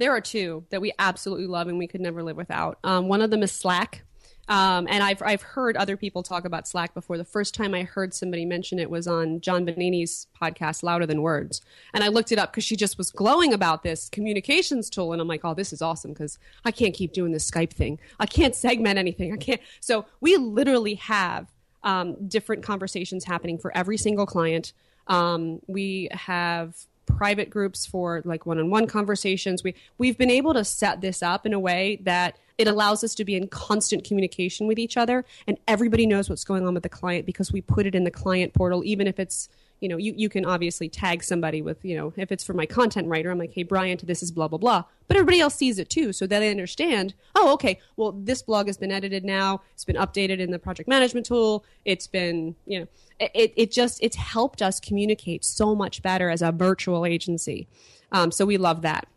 There are two that we absolutely love and we could never live without. Um, one of them is Slack. Um, and I've, I've heard other people talk about Slack before. The first time I heard somebody mention it was on John Bonini's podcast, Louder Than Words. And I looked it up because she just was glowing about this communications tool. And I'm like, oh, this is awesome because I can't keep doing this Skype thing. I can't segment anything. I can't. So we literally have um, different conversations happening for every single client. Um, we have private groups for like one-on-one conversations. We we've been able to set this up in a way that it allows us to be in constant communication with each other and everybody knows what's going on with the client because we put it in the client portal even if it's you know, you, you can obviously tag somebody with, you know, if it's for my content writer, I'm like, hey, Brian, this is blah, blah, blah. But everybody else sees it too. So that they understand, oh, okay, well, this blog has been edited now. It's been updated in the project management tool. It's been, you know, it, it just, it's helped us communicate so much better as a virtual agency. Um, so we love that.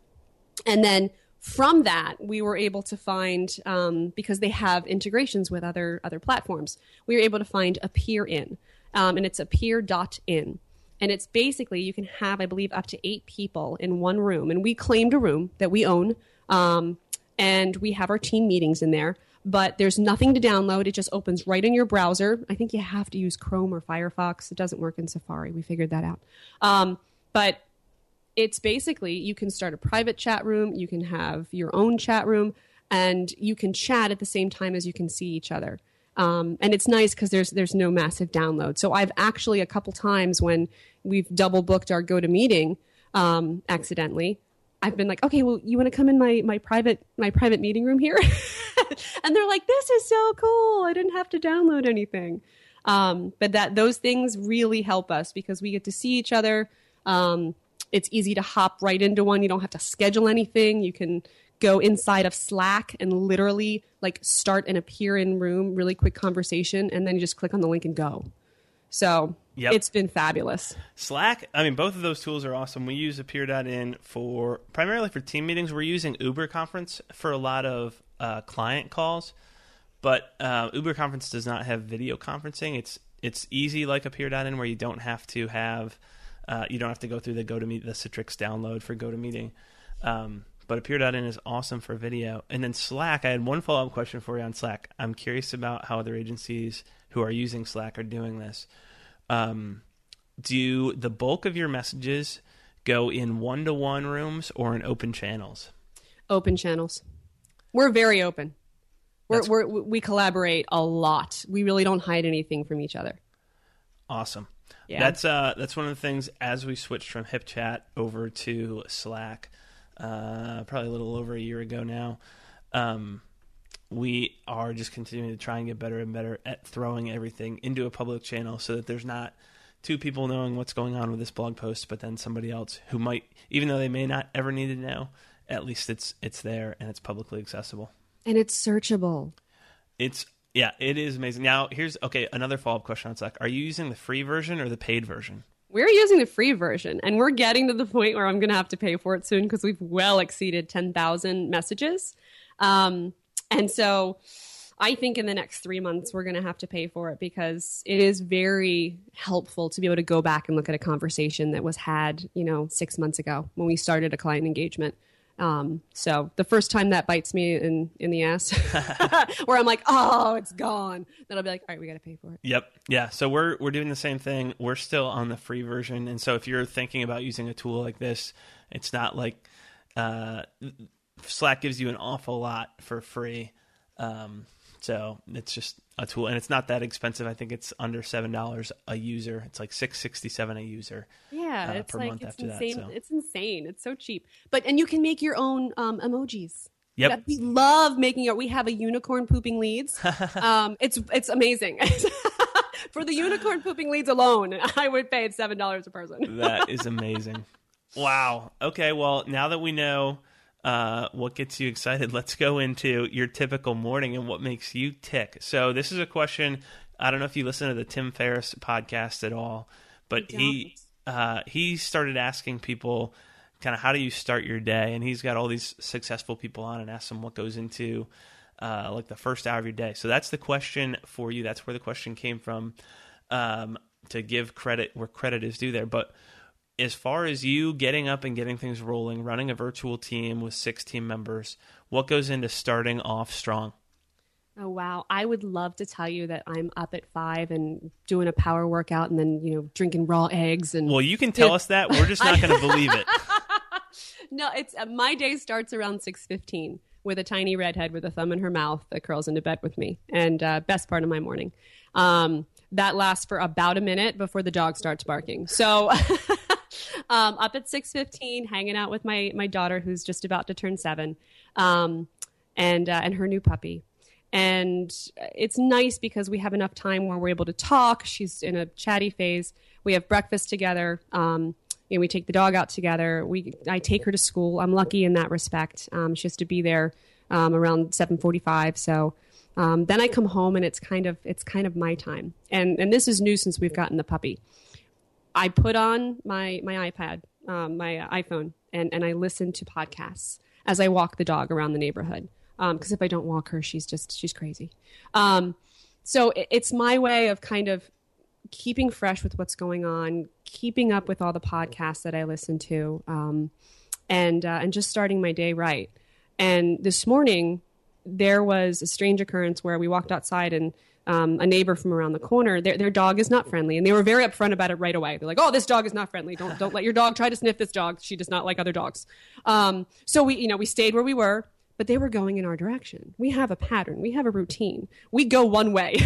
And then from that, we were able to find um, because they have integrations with other other platforms. We were able to find Appear.in um, and it's appear.in. And it's basically you can have, I believe, up to eight people in one room. And we claimed a room that we own, um, and we have our team meetings in there. But there's nothing to download. It just opens right in your browser. I think you have to use Chrome or Firefox. It doesn't work in Safari. We figured that out. Um, but it's basically you can start a private chat room, you can have your own chat room, and you can chat at the same time as you can see each other Um, and it's nice because there's there's no massive download. So I've actually a couple times when we've double booked our GoToMeeting um, accidentally, I've been like, okay, well, you want to come in my my private my private meeting room here? and they're like, this is so cool. I didn't have to download anything. Um, but that those things really help us because we get to see each other. Um, it's easy to hop right into one. You don't have to schedule anything. You can go inside of Slack and literally like start and appear in room, really quick conversation, and then you just click on the link and go. So Yep. it's been fabulous. Slack, I mean, both of those tools are awesome. We use Appear.in for primarily for team meetings. We're using Uber Conference for a lot of uh, client calls, but uh, Uber Conference does not have video conferencing. It's it's easy like Appear.in where you don't have to have uh, you don't have to go through the GoToMeet the Citrix download for GoToMeeting. Um, but Appear.in is awesome for video. And then Slack, I had one follow up question for you on Slack. I'm curious about how other agencies who are using Slack are doing this um, do the bulk of your messages go in one to one rooms or in open channels? Open channels. We're very open. We're, we're, we collaborate a lot. We really don't hide anything from each other. Awesome. Yeah. That's uh that's one of the things as we switched from HipChat over to Slack, uh, probably a little over a year ago now. Um, we are just continuing to try and get better and better at throwing everything into a public channel so that there's not two people knowing what's going on with this blog post, but then somebody else who might, even though they may not ever need to know, at least it's it's there and it's publicly accessible. And it's searchable. It's yeah, it is amazing. Now here's okay, another follow up question on Slack. Are you using the free version or the paid version? We're using the free version, and we're getting to the point where I'm going to have to pay for it soon because we've well exceeded 10,000 messages. Um, and so I think in the next three months, we're going to have to pay for it because it is very helpful to be able to go back and look at a conversation that was had, you know, six months ago when we started a client engagement. Um, so the first time that bites me in, in the ass, where I'm like, oh, it's gone, then I'll be like, all right, we got to pay for it. Yep. Yeah. So we're we're doing the same thing. We're still on the free version, and so if you're thinking about using a tool like this, it's not like uh, Slack gives you an awful lot for free. Um, so it's just a tool, and it's not that expensive. I think it's under seven dollars a user. It's like six sixty seven a user. Yeah, uh, it's per like month it's after that, insane. so. It's insane. It's so cheap. But and you can make your own um, emojis. Yep. That- we love making it. We have a unicorn pooping leads. um, it's it's amazing. For the unicorn pooping leads alone, I would pay seven dollars a person. That is amazing. wow. Okay. Well, now that we know uh, what gets you excited, let's go into your typical morning and what makes you tick. So, this is a question. I don't know if you listen to the Tim Ferriss podcast at all, but he uh, he started asking people kind of how do you start your day, and he's got all these successful people on and asks them what goes into uh, like the first hour of your day. So that's the question for you. That's where the question came from. Um, to give credit where credit is due there, but as far as you getting up and getting things rolling, running a virtual team with six team members, what goes into starting off strong? Oh wow! I would love to tell you that I'm up at five and doing a power workout, and then you know drinking raw eggs and Well, you can tell us that. We're just not going to believe it. No, it's uh, my day starts around six fifteen with a tiny redhead with a thumb in her mouth that curls into bed with me, and uh, best part of my morning. Um, that lasts for about a minute before the dog starts barking. So, um, up at six fifteen, hanging out with my my daughter who's just about to turn seven, um, and uh, and her new puppy. And it's nice because we have enough time where we're able to talk. She's in a chatty phase. We have breakfast together. Um, you know, we take the dog out together. We I take her to school. I'm lucky in that respect. Um, she has to be there um, around 7:45. So um, then I come home and it's kind of it's kind of my time. And and this is new since we've gotten the puppy. I put on my my iPad, um, my iPhone, and and I listen to podcasts as I walk the dog around the neighborhood. Because if I don't walk her, she's just she's crazy. Um, so it, it's my way of kind of keeping fresh with what's going on, keeping up with all the podcasts that I listen to, um, and uh, and just starting my day right. And this morning, there was a strange occurrence where we walked outside and um, a neighbor from around the corner, their, their dog is not friendly, and they were very upfront about it right away. They're like, "Oh, this dog is not friendly. Don't don't let your dog try to sniff this dog. She does not like other dogs." Um, so we, you know, we stayed where we were, but they were going in our direction. We have a pattern, we have a routine, we go one way.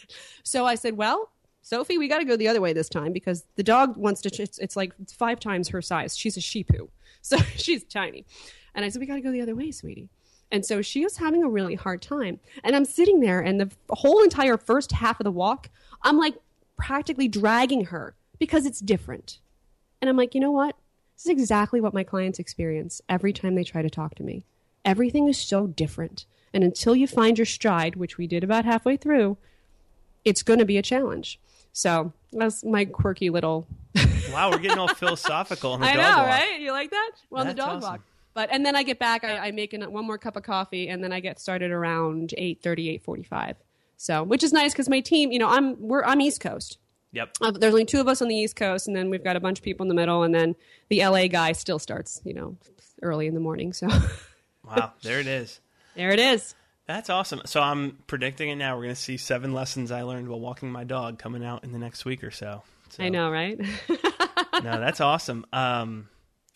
so I said, well, Sophie, we got to go the other way this time because the dog wants to, it's, it's like five times her size. She's a sheepoo. So she's tiny. And I said, we got to go the other way, sweetie. And so she was having a really hard time. And I'm sitting there, and the whole entire first half of the walk, I'm like practically dragging her because it's different. And I'm like, you know what? This is exactly what my clients experience every time they try to talk to me. Everything is so different. And until you find your stride, which we did about halfway through, it's going to be a challenge. So that's my quirky little. wow, we're getting all philosophical on the I dog know, walk. right? You like that? Well, on the dog awesome. walk. But and then I get back, I, I make an, one more cup of coffee, and then I get started around 8.30, 8.45. So, which is nice because my team, you know, I'm we're I'm East Coast. Yep. Uh, there's only two of us on the East Coast, and then we've got a bunch of people in the middle, and then the LA guy still starts, you know, early in the morning. So Wow, there it is. there it is. That's awesome. So I'm predicting it now. We're going to see seven lessons I learned while walking my dog coming out in the next week or so. so I know, right? no, that's awesome. Um,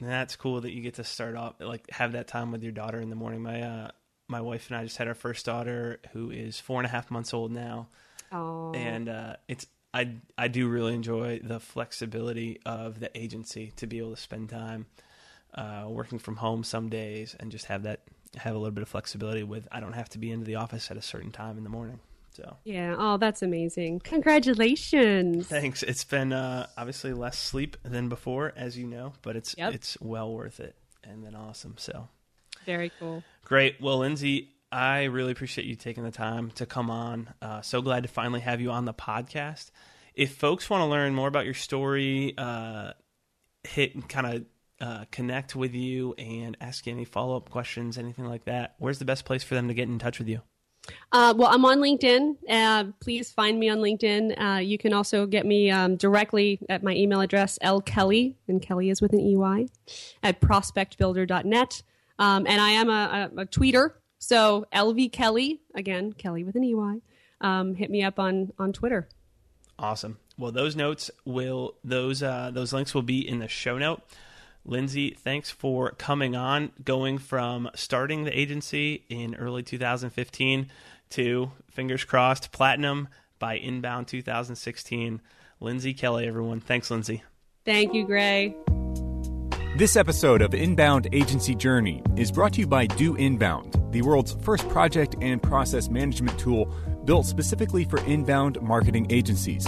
and that's cool that you get to start off like have that time with your daughter in the morning. My uh, my wife and I just had our first daughter, who is four and a half months old now, oh, and uh, it's I I do really enjoy the flexibility of the agency to be able to spend time uh, working from home some days and just have that have a little bit of flexibility with I don't have to be into the office at a certain time in the morning. So yeah. Oh, that's amazing. Congratulations. thanks. It's been uh, obviously less sleep than before, as you know, but it's Yep. it's well worth it and then awesome. So Very cool. great. Well, Lindsay, I really appreciate you taking the time to come on. Uh, so glad to finally have you on the podcast. If folks want to learn more about your story, uh, hit kind of uh, connect with you and ask you any follow up questions, anything like that, where's the best place for them to get in touch with you? Uh, well, I'm on LinkedIn. Uh, please find me on LinkedIn. Uh, you can also get me um, directly at my email address, lkelley, and Kelley is with an EY, at prospectbuilder.net. Um, and I am a, a, a tweeter. So LV Kelley, again, Kelley with an EY. Um, hit me up on, on Twitter. Awesome. Well, those notes will those uh, those links will be in the show note. Lindsay, thanks for coming on. Going from starting the agency in early 2015 to fingers crossed platinum by inbound 2016. Lindsay Kelley, everyone. Thanks, Lindsay. Thank you, Gray. This episode of Inbound Agency Journey is brought to you by Do Inbound, the world's first project and process management tool built specifically for inbound marketing agencies.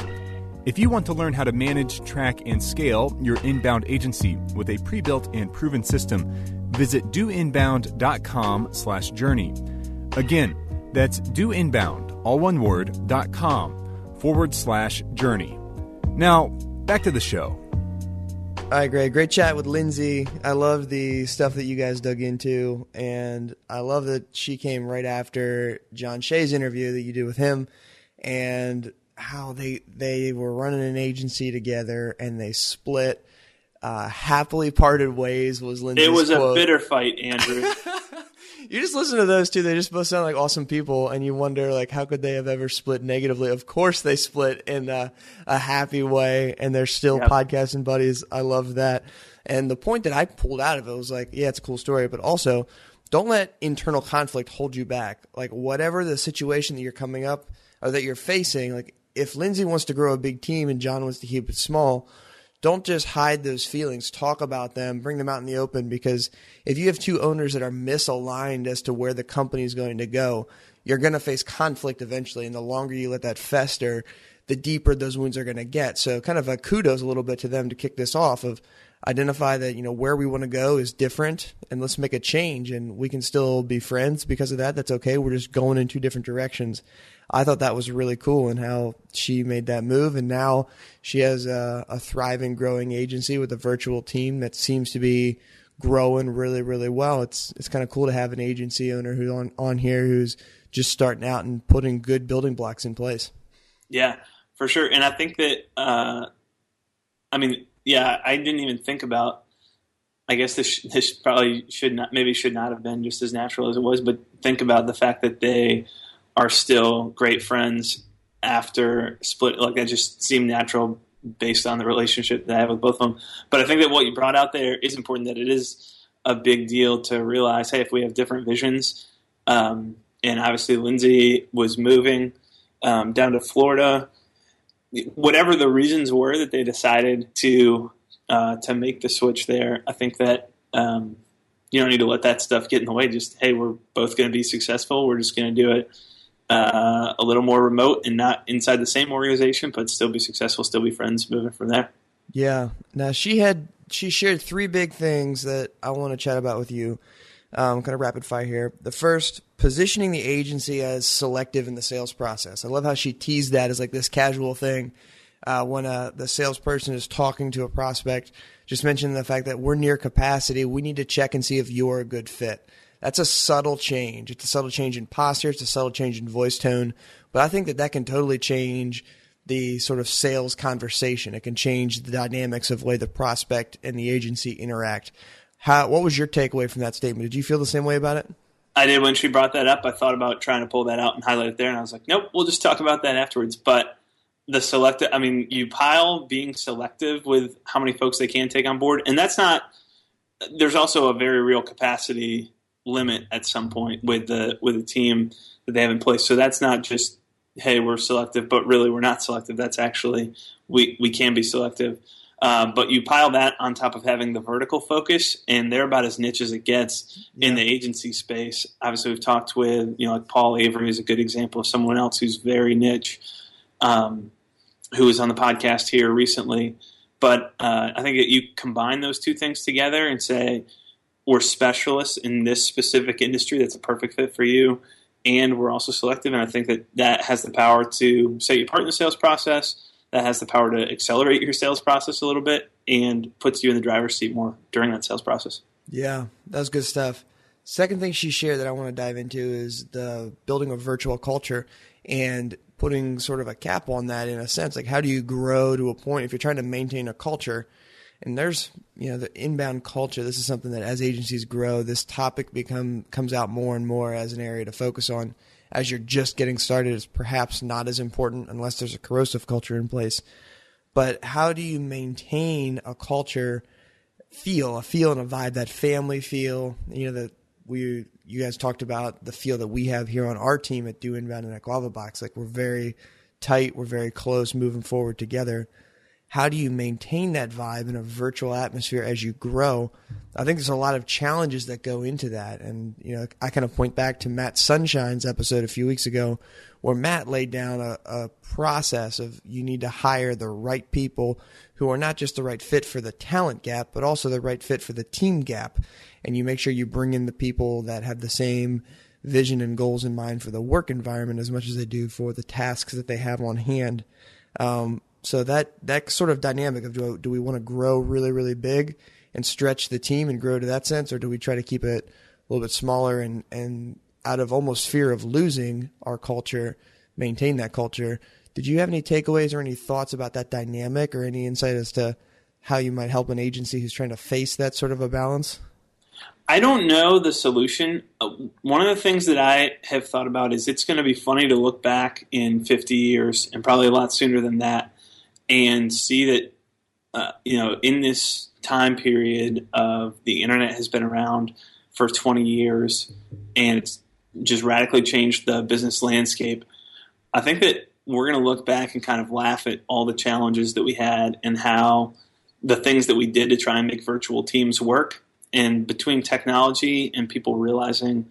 If you want to learn how to manage, track, and scale your inbound agency with a pre-built and proven system, visit doinbound.com/journey. Again, that's doinbound, all one word, dot com forward slash journey. Now, back to the show. All right, Gray. Great chat with Lindsay. I love the stuff that you guys dug into, and I love that she came right after John Shea's interview that you did with him, and how they they were running an agency together and they split. Uh, happily parted ways was Lindsay's It was a bitter fight, Andrew. You just listen to those two; they just both sound like awesome people, and you wonder like how could they have ever split negatively? Of course, they split in a, a happy way, and they're still Yep. podcasting buddies. I love that. And the point that I pulled out of it was like, yeah, it's a cool story, but also don't let internal conflict hold you back. Like whatever the situation that you're coming up or that you're facing, like if Lindsay wants to grow a big team and John wants to keep it small, don't just hide those feelings. Talk about them, bring them out in the open because if you have two owners that are misaligned as to where the company is going to go, you're going to face conflict eventually. And the longer you let that fester, the deeper those wounds are going to get. So kind of a kudos a little bit to them to kick this off of identify that, you know, where we want to go is different and let's make a change and we can still be friends because of that. That's okay. We're just going in two different directions. I thought that was really cool and how she made that move. And now she has a, a thriving, growing agency with a virtual team that seems to be growing really, really well. It's it's kind of cool to have an agency owner who's on, on here who's just starting out and putting good building blocks in place. Yeah, for sure. And I think that, uh, I mean, yeah, I didn't even think about. I guess this this probably should not, maybe should not have been just as natural as it was. But think about the fact that they are still great friends after split. Like that just seemed natural based on the relationship that I have with both of them. But I think that what you brought out there is important. That it is a big deal to realize, hey, if we have different visions, um, and obviously Lindsay was moving um, down to Florida. Whatever the reasons were that they decided to uh, to make the switch there, I think that um, you don't need to let that stuff get in the way. Just hey, we're both going to be successful. We're just going to do it uh, a little more remote and not inside the same organization, but still be successful, still be friends, moving from there. Yeah. Now she had she shared three big things that I want to chat about with you. Um, kind of rapid fire here. The first, positioning the agency as selective in the sales process. I love how she teased that as like this casual thing. Uh, when uh, the salesperson is talking to a prospect, just mention the fact that we're near capacity. We need to check and see if you're a good fit. That's a subtle change. It's a subtle change in posture. It's a subtle change in voice tone. But I think that that can totally change the sort of sales conversation. It can change the dynamics of the way the prospect and the agency interact. How, what was your takeaway from that statement? Did you feel the same way about it? I did when she brought that up. I thought about trying to pull that out and highlight it there, and I was like, nope, we'll just talk about that afterwards. But the selective, I mean, you pile being selective with how many folks they can take on board, and that's not. There's also a very real capacity limit at some point with the with the team that they have in place. So that's not just hey we're selective, but really we're not selective. That's actually we we can be selective. Uh, but you pile that on top of having the vertical focus, and they're about as niche as it gets yeah. in the agency space. Obviously, we've talked with you know like Paul Avery is a good example of someone else who's very niche, um, who was on the podcast here recently. But uh, I think that you combine those two things together and say we're specialists in this specific industry that's a perfect fit for you and we're also selective and i think that that has the power to set you apart in the sales process that has the power to accelerate your sales process a little bit and puts you in the driver's seat more during that sales process. Yeah that's good stuff. Second thing she shared that i want to dive into is the building of virtual culture and putting sort of a cap on that in a sense. Like how do you grow to a point if you're trying to maintain a culture and there's you know the inbound culture. This is something that as agencies grow this topic become comes out more and more as an area to focus on. As you're just getting started it's perhaps not as important unless there's a corrosive culture in place. But how do you maintain a culture feel a feel and a vibe that family feel? You know that we you guys talked about the feel that we have here on our team at do inbound and at guava box. Like we're very tight we're very close moving forward together how do you maintain that vibe in a virtual atmosphere as you grow? I think there's a lot of challenges that go into that. And, you know, I kind of point back to Matt Sunshine's episode a few weeks ago where Matt laid down a, a process of you need to hire the right people who are not just the right fit for the talent gap, but also the right fit for the team gap. And you make sure you bring in the people that have the same vision and goals in mind for the work environment as much as they do for the tasks that they have on hand. Um, so that that sort of dynamic of do, do we want to grow really really big and stretch the team and grow to that sense, or do we try to keep it a little bit smaller and and out of almost fear of losing our culture, maintain that culture? Did you have any takeaways or any thoughts about that dynamic, or any insight as to how you might help an agency who's trying to face that sort of a balance? I don't know the solution. Uh, one of the things that I have thought about is it's going to be funny to look back in 50 years, and probably a lot sooner than that, and see that uh, you know in this time period of the internet has been around for 20 years and it's just radically changed the business landscape. I think that we're going to look back and kind of laugh at all the challenges that we had and how the things that we did to try and make virtual teams work. And between technology and people realizing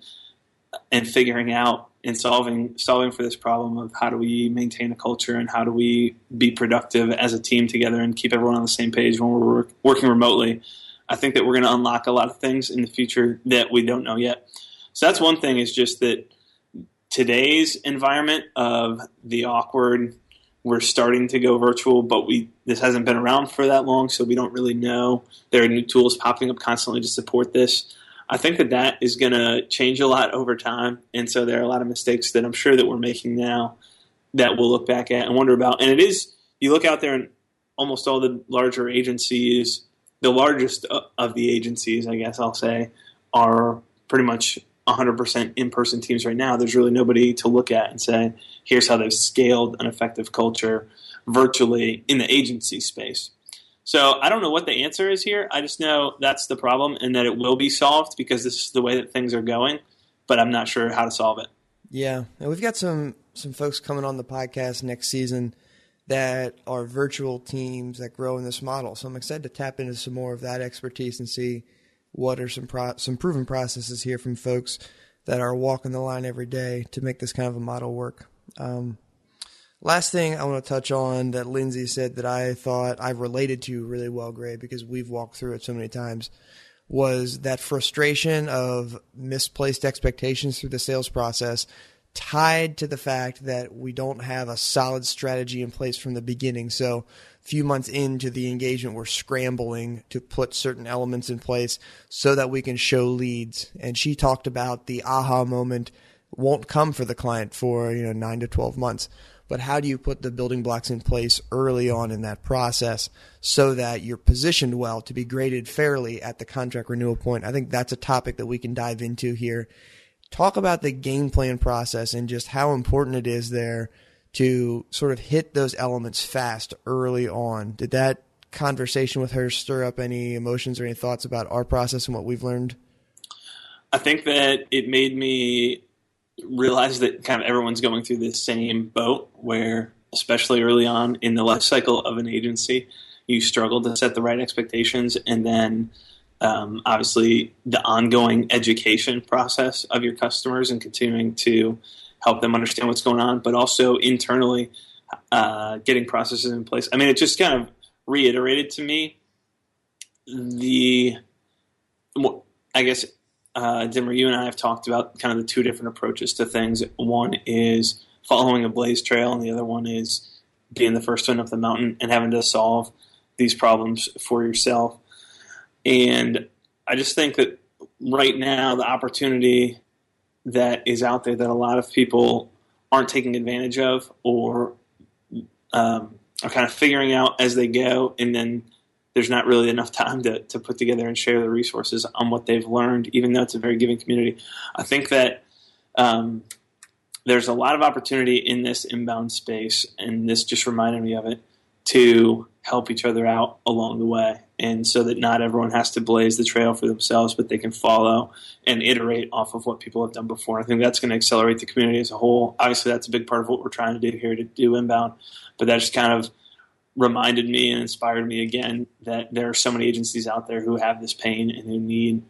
and figuring out and solving solving for this problem of how do we maintain a culture and how do we be productive as a team together and keep everyone on the same page when we're work, working remotely. I think that we're going to unlock a lot of things in the future that we don't know yet. So that's one thing is just that today's environment of the awkward we're starting to go virtual, but we this hasn't been around for that long, so we don't really know. There are new tools popping up constantly to support this. I think that that is going to change a lot over time, and so there are a lot of mistakes that I'm sure that we're making now that we'll look back at and wonder about. And it is you look out there and almost all the larger agencies, the largest uh, of the agencies, I guess I'll say, are pretty much 100% in-person teams right now. There's really nobody to look at and say, here's how they've scaled an effective culture virtually in the agency space. So I don't know what the answer is here. I just know that's the problem and that it will be solved because this is the way that things are going, but I'm not sure how to solve it. Yeah, and we've got some some folks coming on the podcast next season that are virtual teams that grow in this model. So I'm excited to tap into some more of that expertise and see what are some pro- some proven processes here from folks that are walking the line every day to make this kind of a model work. Um, last thing I want to touch on that Lindsay said that I thought I related to really well, Gray, because we've walked through it so many times, was that frustration of misplaced expectations through the sales process tied to the fact that we don't have a solid strategy in place from the beginning. So, a few months into the engagement, we're scrambling to put certain elements in place so that we can show leads. And she talked about the aha moment won't come for the client for, you know, 9 to 12 months. But how do you put the building blocks in place early on in that process so that you're positioned well to be graded fairly at the contract renewal point? I think that's a topic that we can dive into here talk about the game plan process and just how important it is there to sort of hit those elements fast early on. Did that conversation with her stir up any emotions or any thoughts about our process and what we've learned? I think that it made me realize that kind of everyone's going through the same boat where, especially early on in the life cycle of an agency, you struggle to set the right expectations and then um, obviously the ongoing education process of your customers and continuing to help them understand what's going on, but also internally uh, getting processes in place. I mean, it just kind of reiterated to me the, I guess, uh, Dimmer, you and I have talked about kind of the two different approaches to things. One is following a blaze trail, and the other one is being the first one up the mountain and having to solve these problems for yourself. And I just think that right now, the opportunity that is out there that a lot of people aren't taking advantage of or um, are kind of figuring out as they go, and then there's not really enough time to, to put together and share the resources on what they've learned, even though it's a very giving community. I think that um, there's a lot of opportunity in this inbound space, and this just reminded me of it to help each other out along the way. And so that not everyone has to blaze the trail for themselves, but they can follow and iterate off of what people have done before. I think that's going to accelerate the community as a whole. Obviously, that's a big part of what we're trying to do here to do inbound, but that just kind of reminded me and inspired me again that there are so many agencies out there who have this pain and who need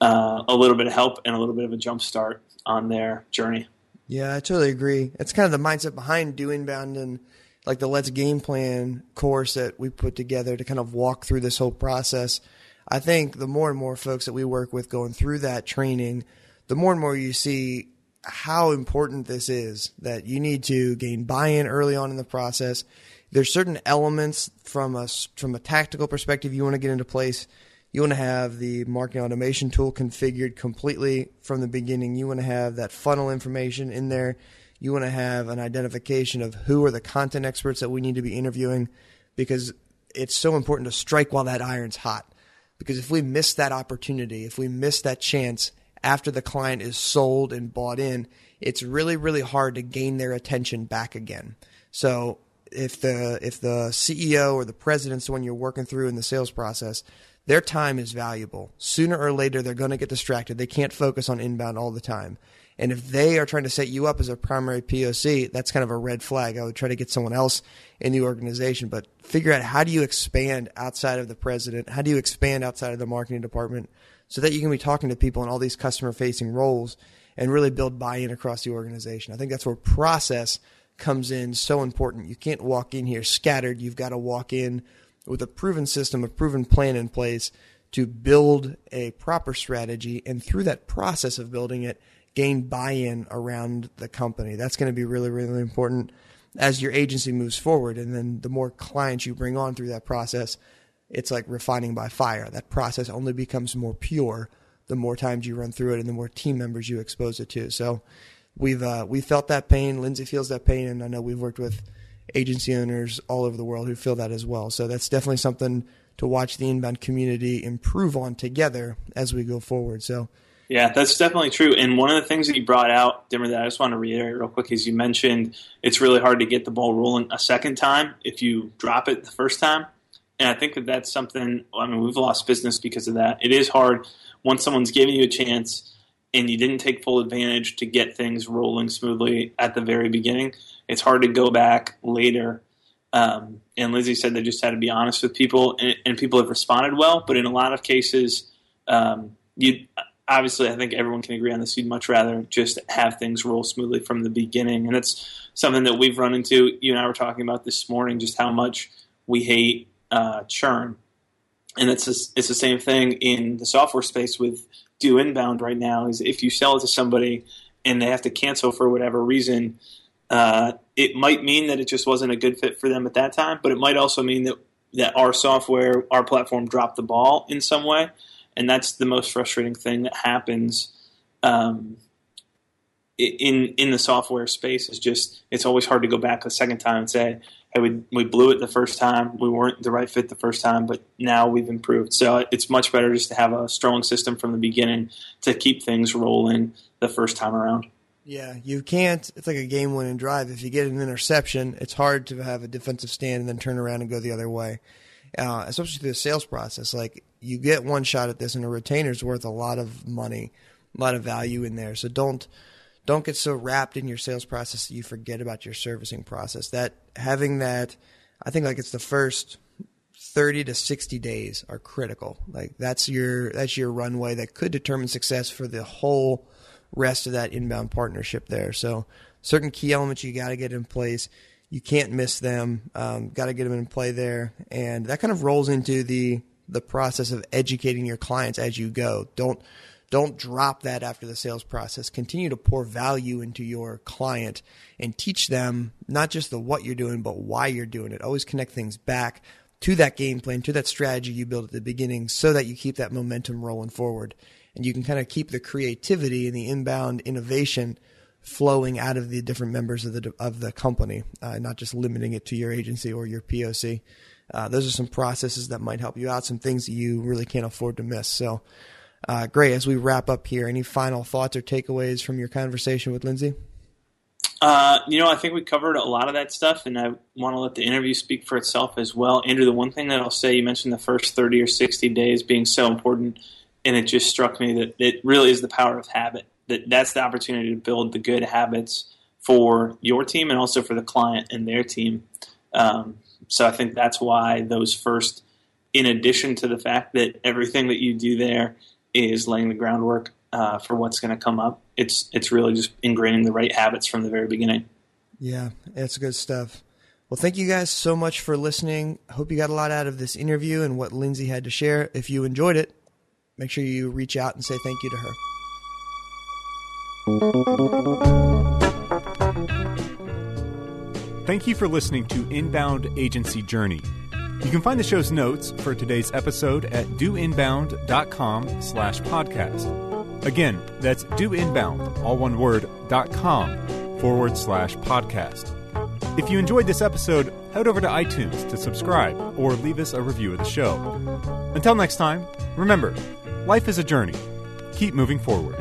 uh, a little bit of help and a little bit of a jump start on their journey. Yeah, I totally agree. It's kind of the mindset behind do inbound and – like the Let's Game Plan course that we put together to kind of walk through this whole process. I think the more and more folks that we work with going through that training, the more and more you see how important this is that you need to gain buy-in early on in the process. There's certain elements from a from a tactical perspective you want to get into place. You want to have the marketing automation tool configured completely from the beginning. You want to have that funnel information in there you want to have an identification of who are the content experts that we need to be interviewing because it's so important to strike while that iron's hot. Because if we miss that opportunity, if we miss that chance after the client is sold and bought in, it's really, really hard to gain their attention back again. So if the if the CEO or the president's the one you're working through in the sales process, their time is valuable. Sooner or later, they're going to get distracted. They can't focus on inbound all the time. And if they are trying to set you up as a primary POC, that's kind of a red flag. I would try to get someone else in the organization, but figure out how do you expand outside of the president? How do you expand outside of the marketing department so that you can be talking to people in all these customer facing roles and really build buy in across the organization? I think that's where process comes in so important. You can't walk in here scattered. You've got to walk in with a proven system, a proven plan in place to build a proper strategy. And through that process of building it, gain buy-in around the company. That's going to be really, really important as your agency moves forward. And then the more clients you bring on through that process, it's like refining by fire. That process only becomes more pure the more times you run through it and the more team members you expose it to. So we've uh, we felt that pain. Lindsay feels that pain, and I know we've worked with agency owners all over the world who feel that as well. So that's definitely something to watch the inbound community improve on together as we go forward. So yeah, that's definitely true. And one of the things that you brought out, Dimmer, that I just want to reiterate real quick is you mentioned it's really hard to get the ball rolling a second time if you drop it the first time. and I think that that's something. I mean, we've lost business because of that. It is hard once someone's giving you a chance and you didn't take full advantage to get things rolling smoothly at the very beginning. It's hard to go back later. Um, and Lizzie said they just had to be honest with people, and, and people have responded well. But in a lot of cases, um, you obviously, I think everyone can agree on this. You'd much rather just have things roll smoothly from the beginning, and that's something that we've run into. You and I were talking about this morning, just how much we hate uh, churn, and it's a, it's the same thing in the software space with do inbound right now. Is if you sell it to somebody and they have to cancel for whatever reason, uh, it might mean that it just wasn't a good fit for them at that time, but it might also mean that that our software, our platform dropped the ball in some way and that's the most frustrating thing that happens um, in in the software space. Is just it's always hard to go back a second time and say, "Hey, we we blew it the first time. We weren't the right fit the first time, but now we've improved." So it's much better just to have a strong system from the beginning to keep things rolling the first time around. Yeah, you can't. It's like a game winning drive. If you get an interception, it's hard to have a defensive stand and then turn around and go the other way uh, especially through the sales process. Like you get one shot at this, and a retainer is worth a lot of money, a lot of value in there. So don't don't get so wrapped in your sales process that you forget about your servicing process. That having that, I think like it's the first 30 to 60 days are critical. Like that's your that's your runway that could determine success for the whole rest of that inbound partnership there. So certain key elements you got to get in place you can't miss them. Um, Got to get them in play there, and that kind of rolls into the the process of educating your clients as you go. Don't don't drop that after the sales process. Continue to pour value into your client and teach them not just the what you're doing, but why you're doing it. Always connect things back to that game plan, to that strategy you built at the beginning so that you keep that momentum rolling forward. And you can kind of keep the creativity and the inbound innovation flowing out of the different members of the of the company, uh, not just limiting it to your agency or your POC. Uh, those are some processes that might help you out, some things that you really can't afford to miss. So, uh, Gray. As we wrap up here, any final thoughts or takeaways from your conversation with Lindsay? Uh, you know, I think we covered a lot of that stuff, and I want to let the interview speak for itself as well. Andrew, the one thing that I'll say, you mentioned the first 30 or 60 days being so important, and it just struck me that it really is the power of habit that that's the opportunity to build the good habits for your team and also for the client and their team. Um, so I think that's why those first, in addition to the fact that everything that you do there is laying the groundwork uh, for what's going to come up. It's it's really just ingraining the right habits from the very beginning. Yeah, it's good stuff. Well, thank you guys so much for listening. Hope you got a lot out of this interview and what Lindsay had to share. If you enjoyed it, make sure you reach out and say thank you to her. Thank you for listening to Inbound Agency Journey. You can find the show's notes for today's episode at doinbound.com slash podcast. Again, that's doinbound, all one word, dot com forward slash podcast. If you enjoyed this episode, head over to iTunes to subscribe or leave us a review of the show. Until next time, remember, life is a journey. Keep moving forward.